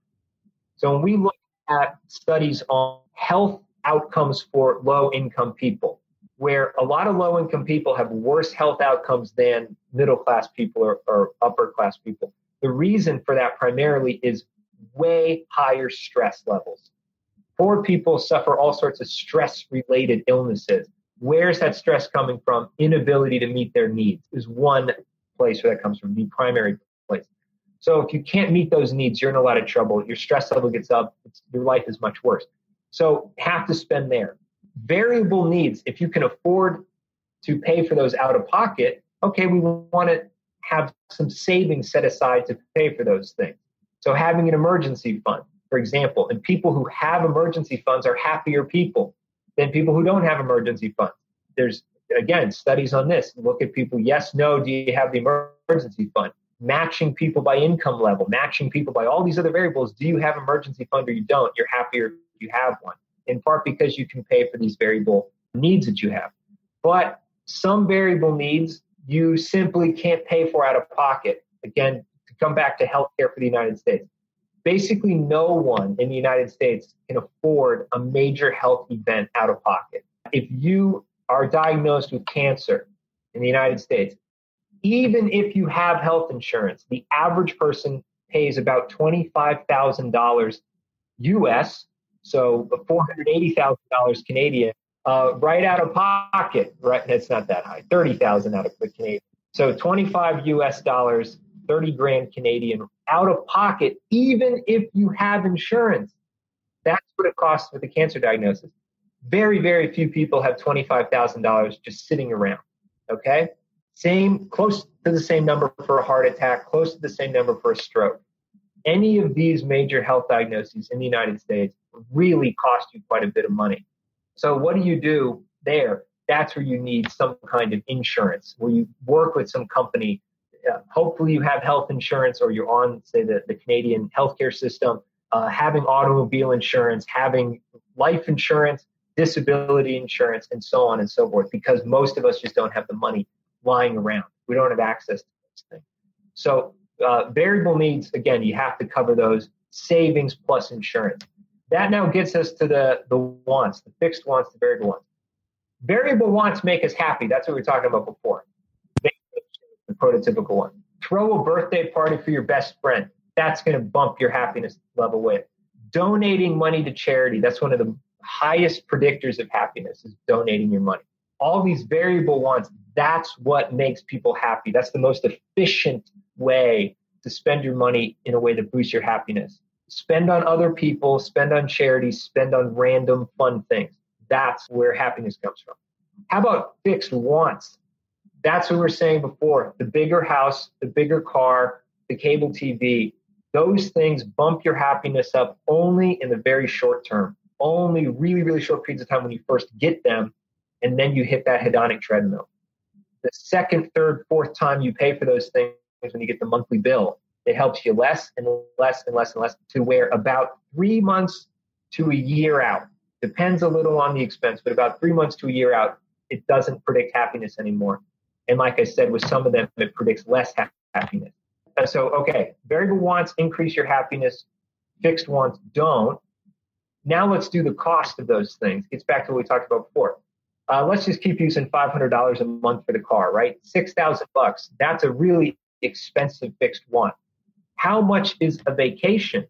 S3: So when we look at studies on health outcomes for low income people, where a lot of low income people have worse health outcomes than middle class people or, or upper class people. The reason for that primarily is way higher stress levels. Poor people suffer all sorts of stress related illnesses. Where's that stress coming from? Inability to meet their needs is one place where that comes from, the primary place. So if you can't meet those needs, you're in a lot of trouble. Your stress level gets up. your life is much worse. So have to spend there. Variable needs, if you can afford to pay for those out of pocket, okay, we want to have some savings set aside to pay for those things. So having an emergency fund, for example, and people who have emergency funds are happier people than people who don't have emergency funds. There's again studies on this. Look at people. Yes, no. Do you have the emergency fund? Matching people by income level, matching people by all these other variables. Do you have emergency fund or you don't? You're happier you have one, in part because you can pay for these variable needs that you have. But some variable needs you simply can't pay for out of pocket. Again, to come back to healthcare for the United States. Basically, no one in the United States can afford a major health event out of pocket. If you are diagnosed with cancer in the United States, even if you have health insurance, the average person pays about $25,000 US so $480,000 Canadian, uh, right out of pocket, right? That's not that high, 30,000 out of the Canadian. So 25 US dollars, 30 grand Canadian out of pocket, even if you have insurance. That's what it costs with a cancer diagnosis. Very, very few people have $25,000 just sitting around. Okay. Same, close to the same number for a heart attack, close to the same number for a stroke. Any of these major health diagnoses in the United States really cost you quite a bit of money. So what do you do there? That's where you need some kind of insurance, where you work with some company. Uh, hopefully, you have health insurance, or you're on, say, the, the Canadian healthcare system. Uh, having automobile insurance, having life insurance, disability insurance, and so on and so forth, because most of us just don't have the money lying around. We don't have access to those things. So, uh, variable needs, again, you have to cover those savings plus insurance. That now gets us to the, the wants, the fixed wants, the variable wants. Variable wants make us happy. That's what we were talking about before. The prototypical one. Throw a birthday party for your best friend. That's going to bump your happiness level with. Donating money to charity. That's one of the highest predictors of happiness is donating your money. All these variable wants, that's what makes people happy. That's the most efficient way to spend your money in a way that boosts your happiness. Spend on other people, spend on charities, spend on random fun things. That's where happiness comes from. How about fixed wants? That's what we were saying before. The bigger house, the bigger car, the cable TV, those things bump your happiness up only in the very short term, only really, really short periods of time when you first get them, and then you hit that hedonic treadmill. The second, third, fourth time you pay for those things when you get the monthly bill, it helps you less and less and less and less to where about three months to a year out, depends a little on the expense, but about three months to a year out, it doesn't predict happiness anymore. And like I said, with some of them, it predicts less ha- happiness. And so, okay, variable wants increase your happiness, fixed wants don't. Now let's do the cost of those things. Gets back to what we talked about before. Uh, let's just keep using $500 a month for the car, right? 6,000 bucks. That's a really expensive fixed one. How much is a vacation?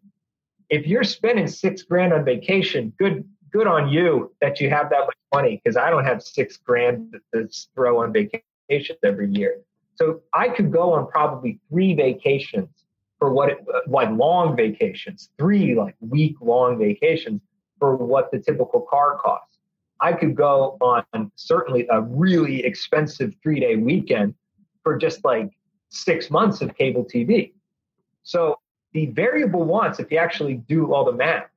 S3: If you're spending six grand on vacation, good, good on you that you have that much money because I don't have six grand to throw on vacation every year. So I could go on probably three vacations for what, it, uh, like long vacations, three like week long vacations for what the typical car costs. I could go on certainly a really expensive three day weekend for just like six months of cable TV. So the variable wants, if you actually do all the math,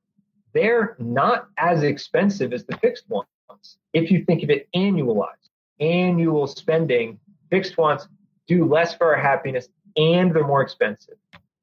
S3: they're not as expensive as the fixed wants. If you think of it annualized, annual spending, fixed wants do less for our happiness and they're more expensive.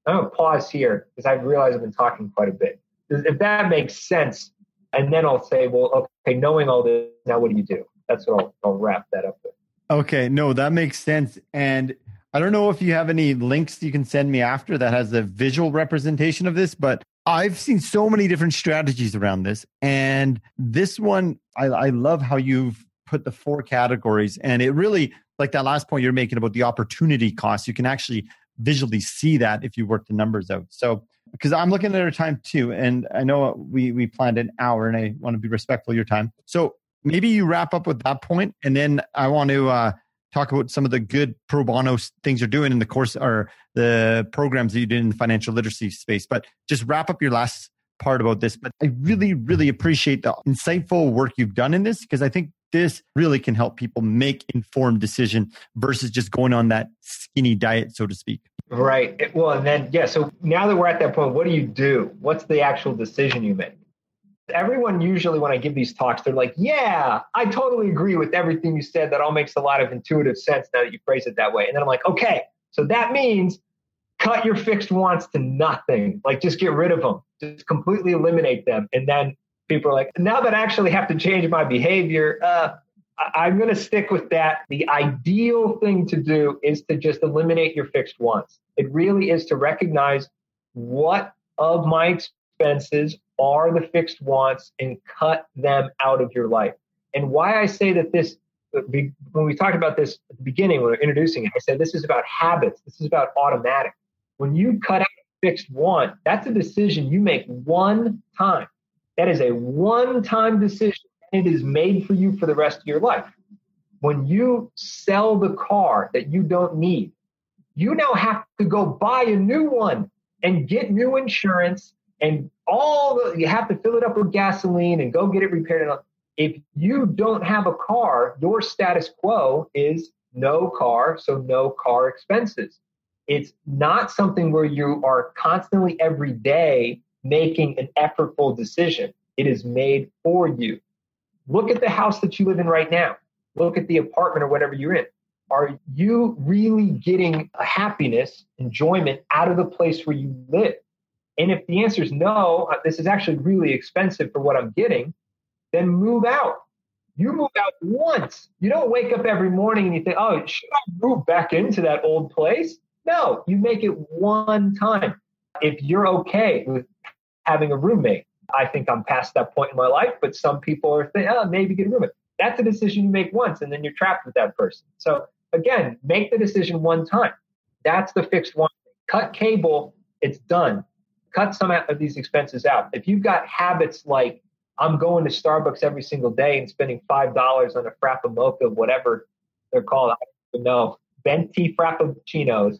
S3: I'm going to pause here because I realize I've been talking quite a bit. If that makes sense, and then I'll say, well, okay, knowing all this, now what do you do? That's what I'll, I'll wrap that up with.
S1: Okay, no, that makes sense. And I don't know if you have any links you can send me after that has a visual representation of this, but I've seen so many different strategies around this. And this one, I, I love how you've put the four categories. And it really, like that last point you're making about the opportunity cost, you can actually visually see that if you work the numbers out. So because I'm looking at our time too, and I know we we planned an hour, and I want to be respectful of your time. So maybe you wrap up with that point, and then I want to uh, talk about some of the good pro bono things you're doing in the course or the programs that you did in the financial literacy space. But just wrap up your last part about this. But I really, really appreciate the insightful work you've done in this because I think this really can help people make informed decision versus just going on that skinny diet, so to speak.
S3: Right. Well, and then, yeah. So now that we're at that point, what do you do? What's the actual decision you make? Everyone usually, when I give these talks, they're like, yeah, I totally agree with everything you said. That all makes a lot of intuitive sense now that you phrase it that way. And then I'm like, okay, so that means cut your fixed wants to nothing. Like just get rid of them, just completely eliminate them. And then people are like, now that I actually have to change my behavior, uh, I'm going to stick with that. The ideal thing to do is to just eliminate your fixed wants. It really is to recognize what of my expenses are the fixed wants and cut them out of your life. And why I say that this, when we talked about this at the beginning, when we are introducing it, I said this is about habits. This is about automatic. When you cut out fixed want, that's a decision you make one time. That is a one time decision it is made for you for the rest of your life. When you sell the car that you don't need, you now have to go buy a new one and get new insurance and all the, you have to fill it up with gasoline and go get it repaired. If you don't have a car, your status quo is no car, so no car expenses. It's not something where you are constantly every day making an effortful decision. It is made for you. Look at the house that you live in right now. Look at the apartment or whatever you're in. Are you really getting a happiness, enjoyment out of the place where you live? And if the answer is no, uh, this is actually really expensive for what I'm getting, then move out. You move out once. You don't wake up every morning and you think, oh, should I move back into that old place? No, you make it one time. If you're okay with having a roommate, I think I'm past that point in my life, but some people are thinking, oh, maybe get a roommate. That's a decision you make once, and then you're trapped with that person. So again, make the decision one time. That's the fixed one. Cut cable, it's done. Cut some of these expenses out. If you've got habits like I'm going to Starbucks every single day and spending five dollars on a frappa mocha, whatever they're called, I don't know, venti frappuccinos.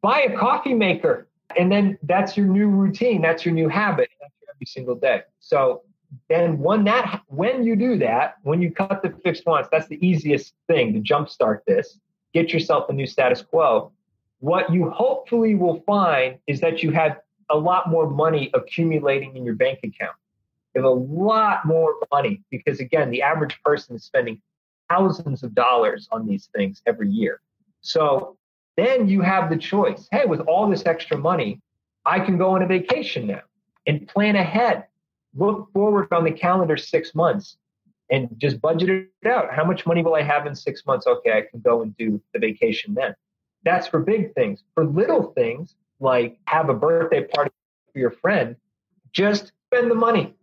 S3: Buy a coffee maker, and then that's your new routine. That's your new habit every single day. So then when that when you do that, when you cut the fixed wants, that's the easiest thing to jumpstart this. Get yourself a new status quo. What you hopefully will find is that you have a lot more money accumulating in your bank account. You have a lot more money because again, the average person is spending thousands of dollars on these things every year. So then you have the choice. Hey, with all this extra money, I can go on a vacation now and plan ahead. Look forward on the calendar six months and just budget it out. How much money will I have in six months? Okay, I can go and do the vacation then. That's for big things. For little things, like have a birthday party for your friend, just spend the money.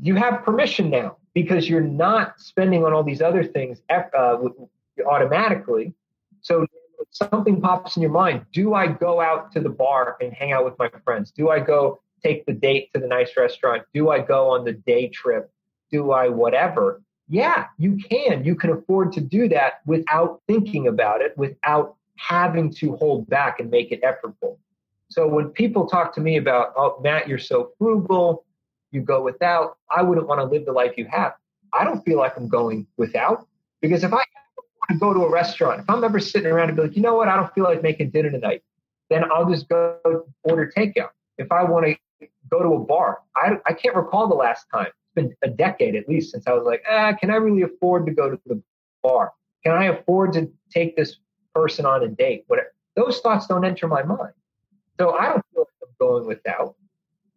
S3: You have permission now because you're not spending on all these other things uh, automatically. So something pops in your mind. Do I go out to the bar and hang out with my friends? Do I go take the date to the nice restaurant? Do I go on the day trip? Do I whatever? Yeah, you can. You can afford to do that without thinking about it, without having to hold back and make it effortful. So when people talk to me about, oh, Matt, you're so frugal, you go without, I wouldn't want to live the life you have. I don't feel like I'm going without because if I want to go to a restaurant, if I'm ever sitting around and be like, you know what, I don't feel like making dinner tonight, then I'll just go order takeout. If I want to go to a bar, I, I can't recall the last time. It's been a decade at least since I was like, ah, can I really afford to go to the bar? Can I afford to take this person on a date? Whatever. Those thoughts don't enter my mind. So I don't feel like I'm going without.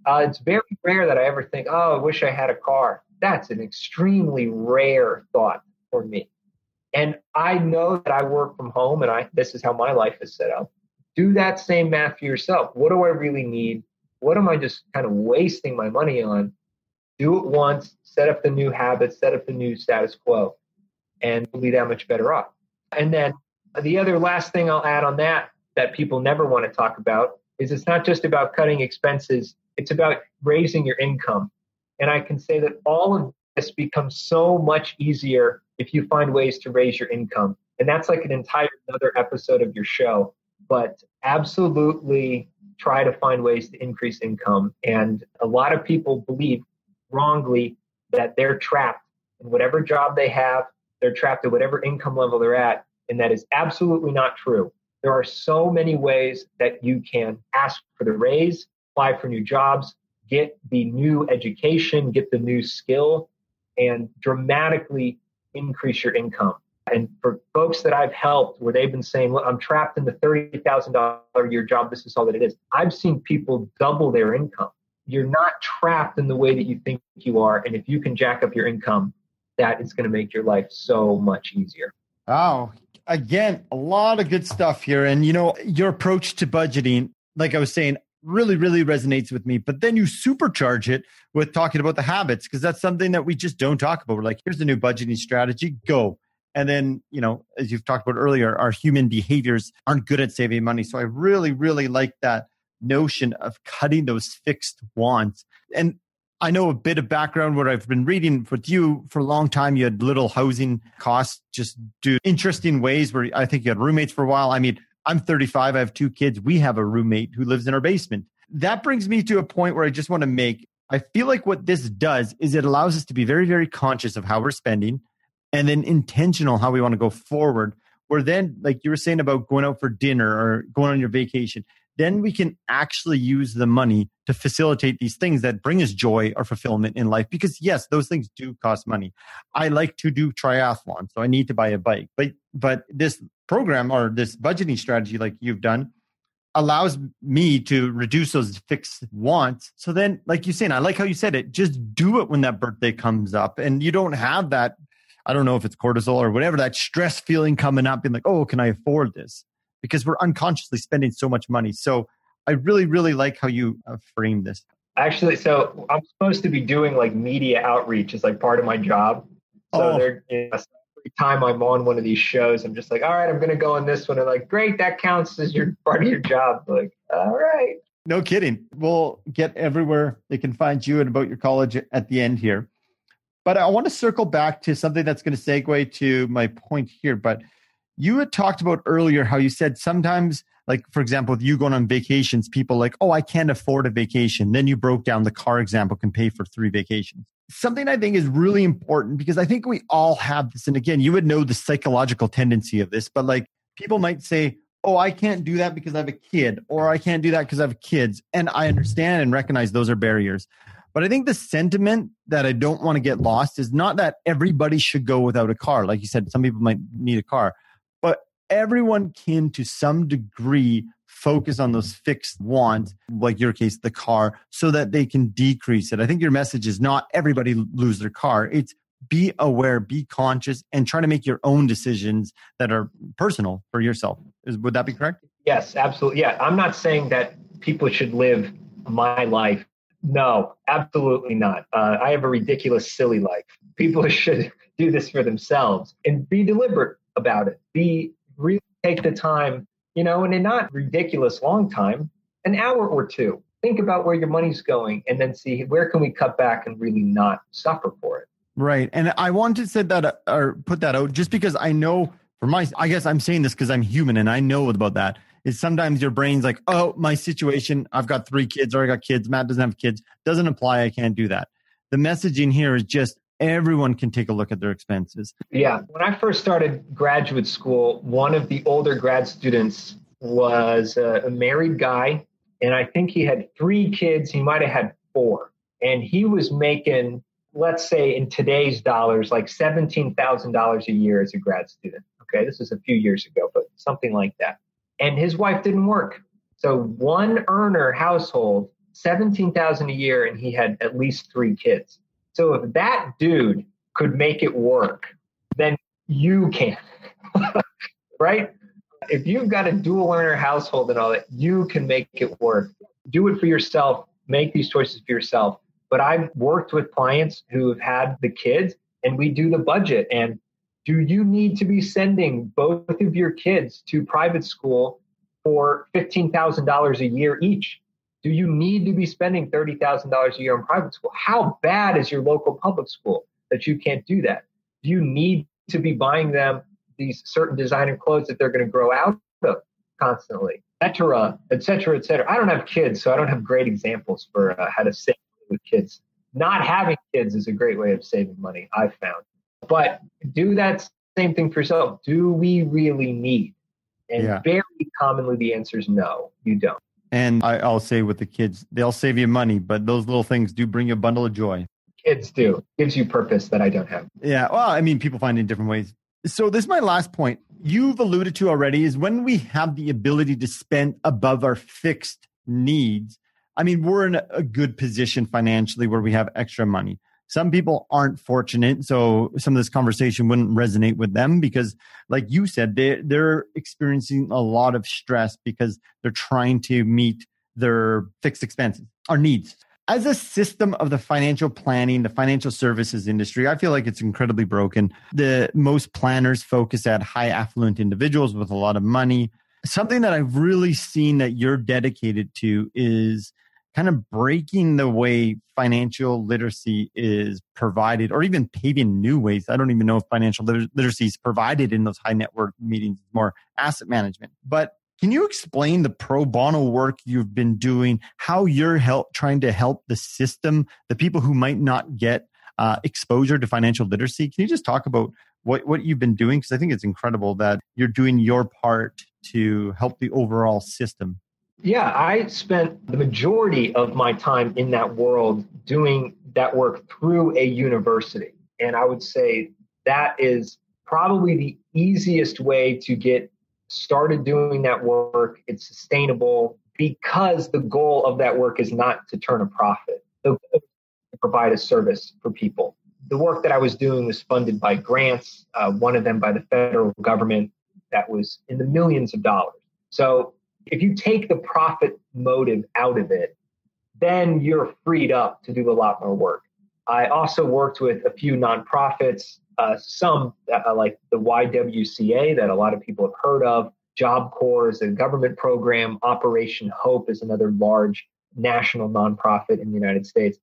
S3: Uh, it's very rare that I ever think, oh, I wish I had a car. That's an extremely rare thought for me. And I know that I work from home and I this is how my life is set up. Do that same math for yourself. What do I really need? What am I just kind of wasting my money on? Do it once, set up the new habits, set up the new status quo, and you'll be that much better off. And then the other last thing I'll add on that that people never want to talk about is it's not just about cutting expenses, it's about raising your income. And I can say that all of this becomes so much easier if you find ways to raise your income. And that's like an entire another episode of your show. But absolutely try to find ways to increase income. And a lot of people believe wrongly that they're trapped in whatever job they have, they're trapped at whatever income level they're at. And that is absolutely not true. There are so many ways that you can ask for the raise, apply for new jobs, get the new education, get the new skill, and dramatically increase your income. And for folks that I've helped where they've been saying, look, I'm trapped in the $30,000 a year job, this is all that it is. I've seen people double their income. You're not trapped in the way that you think you are. And if you can jack up your income, that is going to make your life so much easier.
S1: Wow. Again, a lot of good stuff here. And, you know, your approach to budgeting, like I was saying, really, really resonates with me. But then you supercharge it with talking about the habits because that's something that we just don't talk about. We're like, here's the new budgeting strategy, go. And then, you know, as you've talked about earlier, our human behaviors aren't good at saving money. So I really, really like that notion of cutting those fixed wants. And I know a bit of background what I've been reading with you for a long time. You had little housing costs, just do interesting ways where I think you had roommates for a while. I mean, I'm 35. I have two kids. We have a roommate who lives in our basement. That brings me to a point where I just want to make I feel like what this does is it allows us to be very, very conscious of how we're spending and then intentional how we want to go forward. Where then, like you were saying about going out for dinner or going on your vacation, then we can actually use the money to facilitate these things that bring us joy or fulfillment in life. Because yes, those things do cost money. I like to do triathlon, so I need to buy a bike. But but this program or this budgeting strategy like you've done allows me to reduce those fixed wants. So then, like you're saying, I like how you said it, just do it when that birthday comes up and you don't have that, I don't know if it's cortisol or whatever, that stress feeling coming up, being like, oh, can I afford this? Because we're unconsciously spending so much money. So I really, really like how you uh, frame this.
S3: Actually, so I'm supposed to be doing like media outreach as like part of my job. So oh. they're, you know, every time I'm on one of these shows, I'm just like, all right, I'm going to go on this one. And like, great, that counts as your part of your job. Like, all right.
S1: No kidding. We'll get everywhere they can find you and about your college at the end here. But I want to circle back to something that's going to segue to my point here. But you had talked about earlier how you said sometimes, like, for example, with you going on vacations, people like, oh, I can't afford a vacation. Then you broke down the car example can pay for three vacations something I think is really important because I think we all have this. And again, you would know the psychological tendency of this, but like people might say, Oh, I can't do that because I have a kid, or I can't do that because I have kids. And I understand and recognize those are barriers. But I think the sentiment that I don't want to get lost is not that everybody should go without a car. Like you said, some people might need a car, everyone can to some degree focus on those fixed wants, like your case, the car, so that they can decrease it. I think your message is not everybody lose their car. It's be aware, be conscious, and try to make your own decisions that are personal for yourself. Is, would that be correct?
S3: Yes, absolutely. Yeah, I'm not saying that people should live my life. No, absolutely not. Uh, I have a ridiculous, silly life. People should do this for themselves and be deliberate about it. Be really take the time, you know, and in not ridiculous long time, an hour or two. Think about where your money's going and then see where can we cut back and really not suffer for it.
S1: Right. And I want to say that or put that out just because I know for my, I guess I'm saying this because I'm human and I know about that. Is sometimes your brain's like, oh, my situation, I've got three kids or I got kids. Matt doesn't have kids. Doesn't apply. I can't do that. The messaging here is just everyone can take a look at their expenses.
S3: Yeah. When I first started graduate school, one of the older grad students was a, married guy. And I think he had three kids. He might have had four. And he was making let's say in today's dollars, like $17,000 a year as a grad student. Okay, this is a few years ago, but something like that. And his wife didn't work. So one earner household, 17,000 a year, and he had at least three kids. So if that dude could make it work, then you can. right? If you've got a dual learner household and all that, you can make it work. Do it for yourself. Make these choices for yourself but I've worked with clients who have had the kids and we do the budget. And do you need to be sending both of your kids to private school for $15,000 a year each? Do you need to be spending $30,000 a year on private school? How bad is your local public school that you can't do that? Do you need to be buying them these certain designer clothes that they're going to grow out of constantly, et cetera, et cetera, et cetera? I don't have kids, so I don't have great examples for uh, how to save with kids. Not having kids is a great way of saving money, I've found. But do that same thing for yourself. Do we really need? And yeah. very commonly the answer is no, you don't.
S1: And I, will say with the kids, they'll save you money, but those little things do bring you a bundle of joy.
S3: Kids do. Gives you purpose that I don't have.
S1: Yeah. Well, I mean, people find it in different ways. So this is my last point. You've alluded to already is when we have the ability to spend above our fixed needs, I mean, we're in a good position financially where we have extra money. Some people aren't fortunate, so some of this conversation wouldn't resonate with them because, like you said, they they're experiencing a lot of stress because they're trying to meet their fixed expenses or needs. As a system of the financial planning, the financial services industry, I feel like it's incredibly broken. The most planners focus at high affluent individuals with a lot of money. Something that I've really seen that you're dedicated to is kind of breaking the way financial literacy is provided or even paving new ways. I don't even know if financial literacy is provided in those high net worth meetings, more asset management. But can you explain the pro bono work you've been doing, how you're help, trying to help the system, the people who might not get uh, exposure to financial literacy? Can you just talk about what, what you've been doing? Because I think it's incredible that you're doing your part to help the overall system.
S3: Yeah, I spent the majority of my time in that world doing that work through a university. And I would say that is probably the easiest way to get started doing that work. It's sustainable because the goal of that work is not to turn a profit, to provide a service for people. The work that I was doing was funded by grants, uh, one of them by the federal government that was in the millions of dollars. So if you take the profit motive out of it, then you're freed up to do a lot more work. I also worked with a few nonprofits, uh, some uh, like the YWCA that a lot of people have heard of. Job Corps is a government program. Operation Hope is another large national nonprofit in the United States.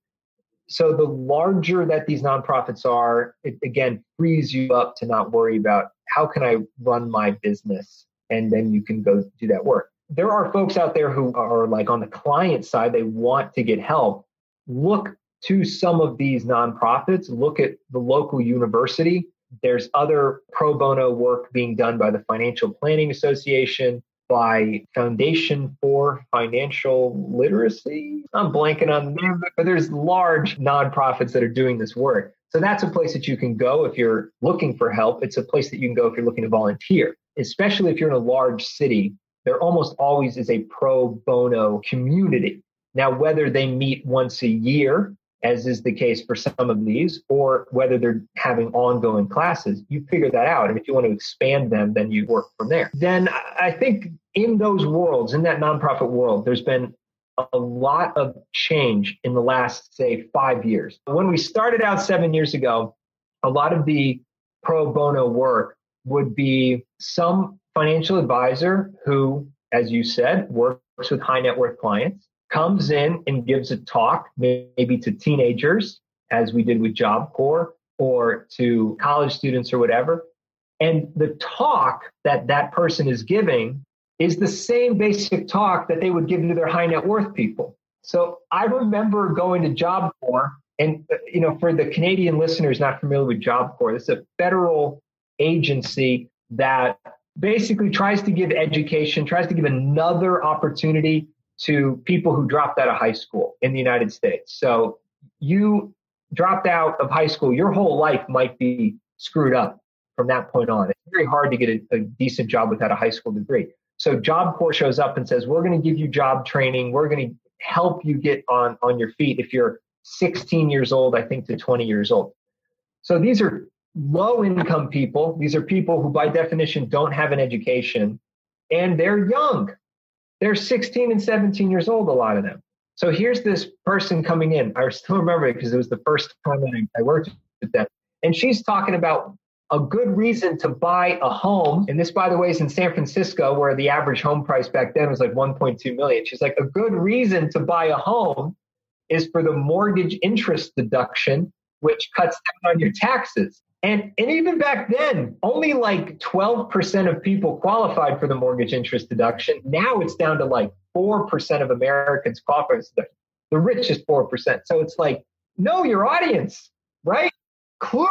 S3: So the larger that these nonprofits are, it again frees you up to not worry about how can I run my business, and then you can go do that work there are folks out there who are like on the client side, they want to get help. Look to some of these nonprofits, look at the local university. There's other pro bono work being done by the Financial Planning Association, by Foundation for Financial Literacy. I'm blanking on the name, but there's large nonprofits that are doing this work. So that's a place that you can go if you're looking for help. It's a place that you can go if you're looking to volunteer, especially if you're in a large city there almost always is a pro bono community. Now, whether they meet once a year as is the case for some of these, or whether they're having ongoing classes, you figure that out. And if you want to expand them, then you work from there. Then I think in those worlds, in that nonprofit world, there's been a lot of change in the last, say, five years. When we started out seven years ago, a lot of the pro bono work would be some financial advisor who, as you said, works with high net worth clients comes in and gives a talk, maybe to teenagers, as we did with Job Corps, or to college students or whatever. And the talk that that person is giving is the same basic talk that they would give to their high net worth people. So I remember going to Job Corps, and you know, for the Canadian listeners not familiar with Job Corps, this is a federal agency that basically tries to give education, tries to give another opportunity to people who dropped out of high school in the United States. So you dropped out of high school, your whole life might be screwed up from that point on. It's very hard to get a, a decent job without a high school degree. So Job Corps shows up and says, we're going to give you job training. We're going to help you get on, on your feet if you're 16 years old, I think to 20 years old. So these are low income people. These are people who by definition don't have an education and they're young. They're 16 and 17 years old, a lot of them. So here's this person coming in. I still remember it because it was the first time I, I worked with them. And she's talking about a good reason to buy a home. And this, by the way, is in San Francisco, where the average home price back then was like 1.2 million. She's like, a good reason to buy a home is for the mortgage interest deduction, which cuts down on your taxes. And, and even back then, only like 12% of people qualified for the mortgage interest deduction. Now it's down to like 4% of Americans qualify for the richest 4%. So it's like, know your audience, right? Clueless.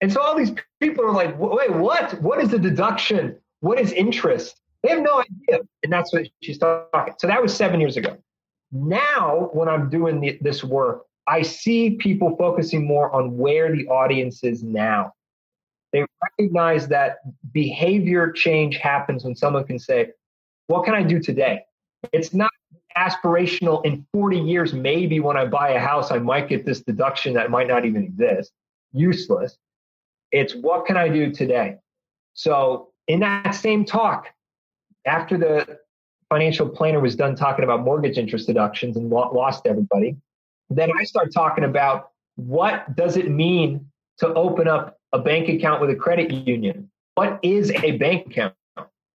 S3: And so all these people are like, wait, what? What is the deduction? What is interest? They have no idea. And that's what she's talking. So that was seven years ago. Now, when I'm doing the, this work, I see people focusing more on where the audience is now. They recognize that behavior change happens when someone can say, What can I do today? It's not aspirational in 40 years. Maybe when I buy a house, I might get this deduction that might not even exist. Useless. It's what can I do today? So, in that same talk, after the financial planner was done talking about mortgage interest deductions and lost everybody, then I start talking about what does it mean to open up a bank account with a credit union? What is a bank account?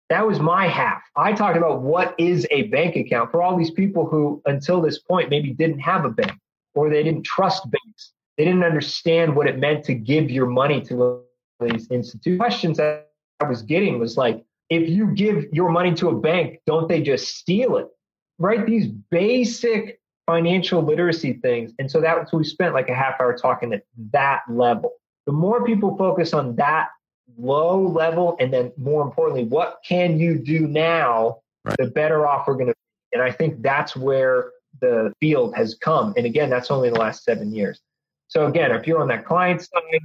S3: That was my half. I talked about what is a bank account for all these people who, until this point, maybe didn't have a bank or they didn't trust banks. They didn't understand what it meant to give your money to these institutions. Questions that I was getting was like, if you give your money to a bank, don't they just steal it? Right? These basic financial literacy things. And so that's we spent like a half hour talking at that level. The more people focus on that low level, and then more importantly, what can you do now, right. the better off we're going to be. And I think that's where the field has come. And again, that's only the last seven years. So again, if you're on that client side,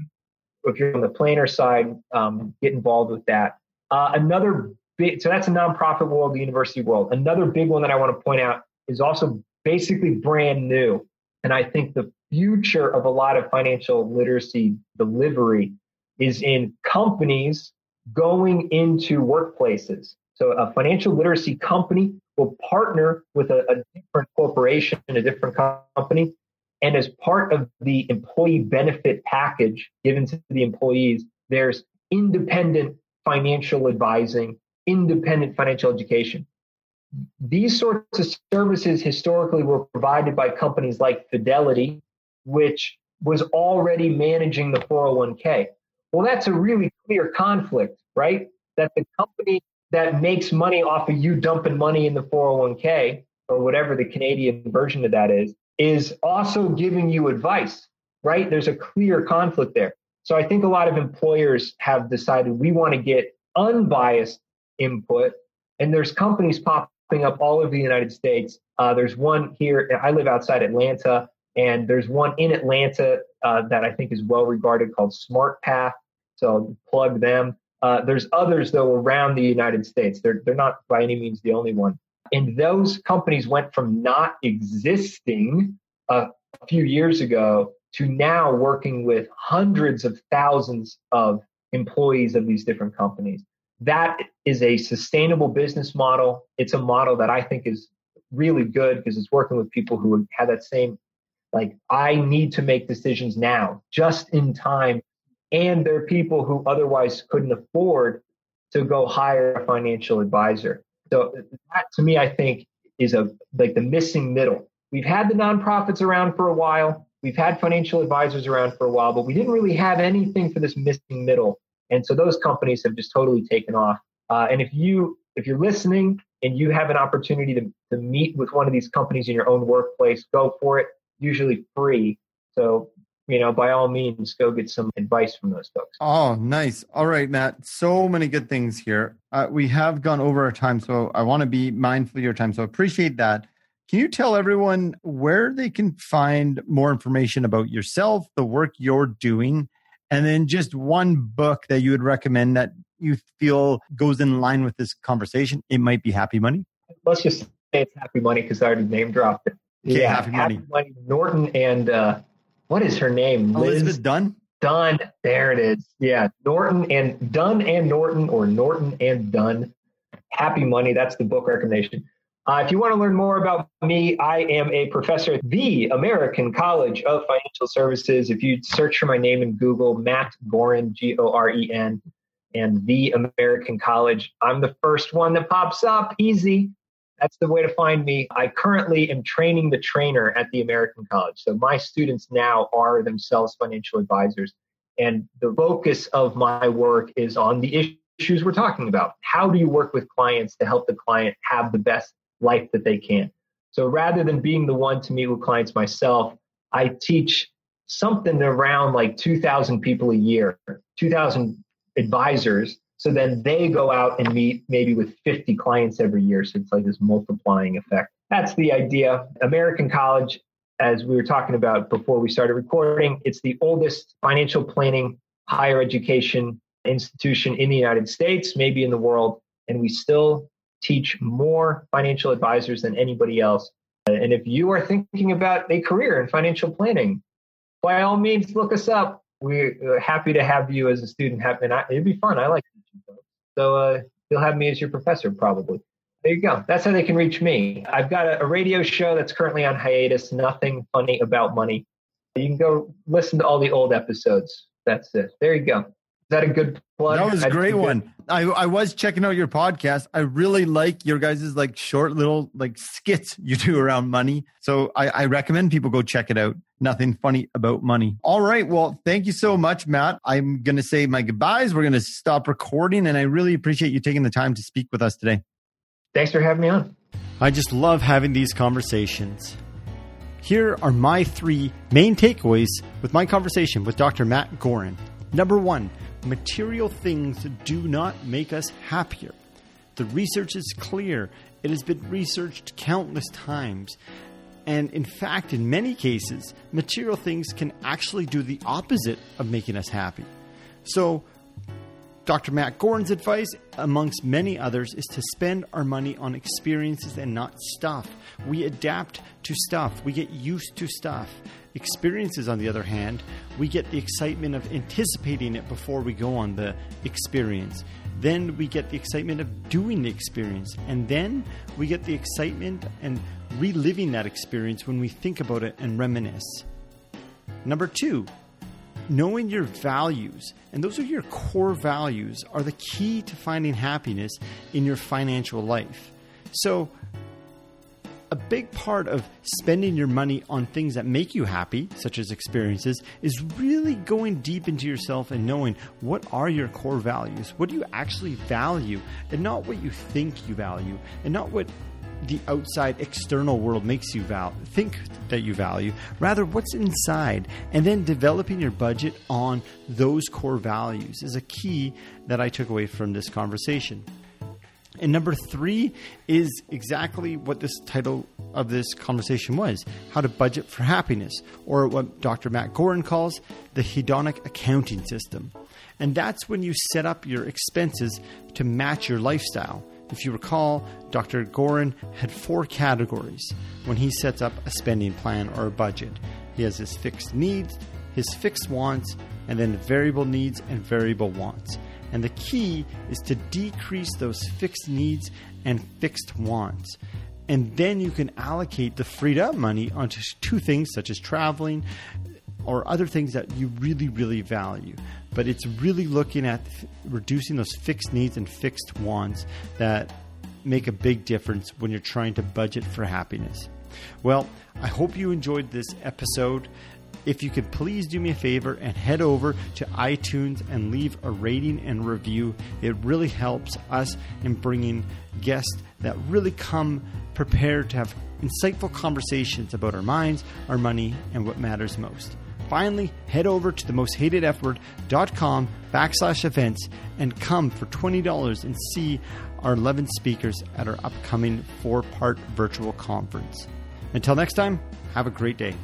S3: if you're on the planner side, um, get involved with that. Uh, another big, so that's a nonprofit world, the university world. Another big one that I want to point out is also basically brand new. And I think the future of a lot of financial literacy delivery is in companies going into workplaces. So a financial literacy company will partner with a, a different corporation a different company. And as part of the employee benefit package given to the employees, there's independent financial advising, independent financial education. These sorts of services historically were provided by companies like Fidelity, which was already managing the 401k. Well, that's a really clear conflict, right? That the company that makes money off of you dumping money in the 401k or whatever the Canadian version of that is, is also giving you advice, right? There's a clear conflict there. So I think a lot of employers have decided we want to get unbiased input. And there's companies popping up all over the United States. Uh, there's one here. I live outside Atlanta, and there's one in Atlanta uh, that I think is well regarded called SmartPath. So plug them. Uh, there's others though around the United States. They're they're not by any means the only one. And those companies went from not existing a a few years ago to now working with hundreds of thousands of employees of these different companies. That is a sustainable business model. It's a model that I think is really good because it's working with people who have that same, like, I need to make decisions now, just in time. And there are people who otherwise couldn't afford to go hire a financial advisor. So that to me, I think is a like the missing middle. We've had the nonprofits around for a while. We've had financial advisors around for a while, but we didn't really have anything for this missing middle. And so those companies have just totally taken off. Uh, and if you if you're listening and you have an opportunity to, to meet with one of these companies in your own workplace, go for it. Usually free. So you know, by all means, go get some advice from those folks.
S4: Oh, nice. All right, Matt. So many good things here. Uh, we have gone over our time, so I want to be mindful of your time. So appreciate that. Can you tell everyone where they can find more information about yourself, the work you're doing, and then just one book that you would recommend that you feel goes in line with this conversation? It might be Happy Money.
S3: Let's just say it's Happy Money because I already name dropped it.
S4: Okay, yeah, Happy,
S3: Happy
S4: Money.
S3: Money. Norton and uh, what is her name?
S4: Elizabeth Dunn.
S3: Dunn. There it is. Yeah, Norton and Dunn and Norton, or Norton and Dunn. Happy Money. That's the book recommendation. Uh, if you want to learn more about me, I am a professor at the American College of Financial Services. If you search for my name in Google, Matt Goren, G O R E N, and the American College, I'm the first one that pops up. Easy. That's the way to find me. I currently am training the trainer at the American College. So my students now are themselves financial advisors. And the focus of my work is on the issues we're talking about. How do you work with clients to help the client have the best life that they can? So rather than being the one to meet with clients myself, I teach something around like 2,000 people a year, 2,000 advisors so then they go out and meet maybe with 50 clients every year. So it's like this multiplying effect. That's the idea. American College, as we were talking about before we started recording, it's the oldest financial planning higher education institution in the United States, maybe in the world. And we still teach more financial advisors than anybody else. And if you are thinking about a career in financial planning, by all means, look us up. We're happy to have you as a student. And it'd be fun. I like teaching, so uh, you'll have me as your professor probably. There you go. That's how they can reach me. I've got a, a radio show that's currently on hiatus. Nothing funny about money. You can go listen to all the old episodes. That's it. There you go. Is that a good plug?
S4: That was a great one. I, I was checking out your podcast. I really like your guys' like short little like skits you do around money. So I, I recommend people go check it out. Nothing funny about money. All right. Well, thank you so much, Matt. I'm going to say my goodbyes. We're going to stop recording, and I really appreciate you taking the time to speak with us today.
S3: Thanks for having me on.
S1: I just love having these conversations. Here are my three main takeaways with my conversation with Dr. Matt Goren. Number one, material things do not make us happier. The research is clear. It has been researched countless times. And in fact, in many cases, material things can actually do the opposite of making us happy. So, Dr. Matt Goren's advice, amongst many others, is to spend our money on experiences and not stuff. We adapt to stuff, we get used to stuff. Experiences, on the other hand, we get the excitement of anticipating it before we go on the experience. Then we get the excitement of doing the experience. And then we get the excitement and reliving that experience when we think about it and reminisce. Number two, knowing your values, and those are your core values, are the key to finding happiness in your financial life. So, a big part of spending your money on things that make you happy, such as experiences, is really going deep into yourself and knowing what are your core values. What do you actually value, and not what you think you value, and not what the outside external world makes you val- think that you value, rather what's inside, and then developing your budget on those core values is a key that I took away from this conversation. And number three is exactly what this title of this conversation was how to budget for happiness, or what Dr. Matt Goren calls the hedonic accounting system. And that's when you set up your expenses to match your lifestyle. If you recall, Dr. Goren had four categories when he sets up a spending plan or a budget. He has his fixed needs, his fixed wants, and then variable needs and variable wants. And the key is to decrease those fixed needs and fixed wants. And then you can allocate the freed up money onto two things such as traveling or other things that you really, really value. But it's really looking at reducing those fixed needs and fixed wants that make a big difference when you're trying to budget for happiness. Well, I hope you enjoyed this episode. If you could please do me a favor and head over to iTunes and leave a rating and review, it really helps us in bringing guests that really come prepared to have insightful conversations about our minds, our money, and what matters most. Finally, head over to the themosthatedfword.com backslash events and come for $20 and see our 11 speakers at our upcoming four part virtual conference. Until next time, have a great day.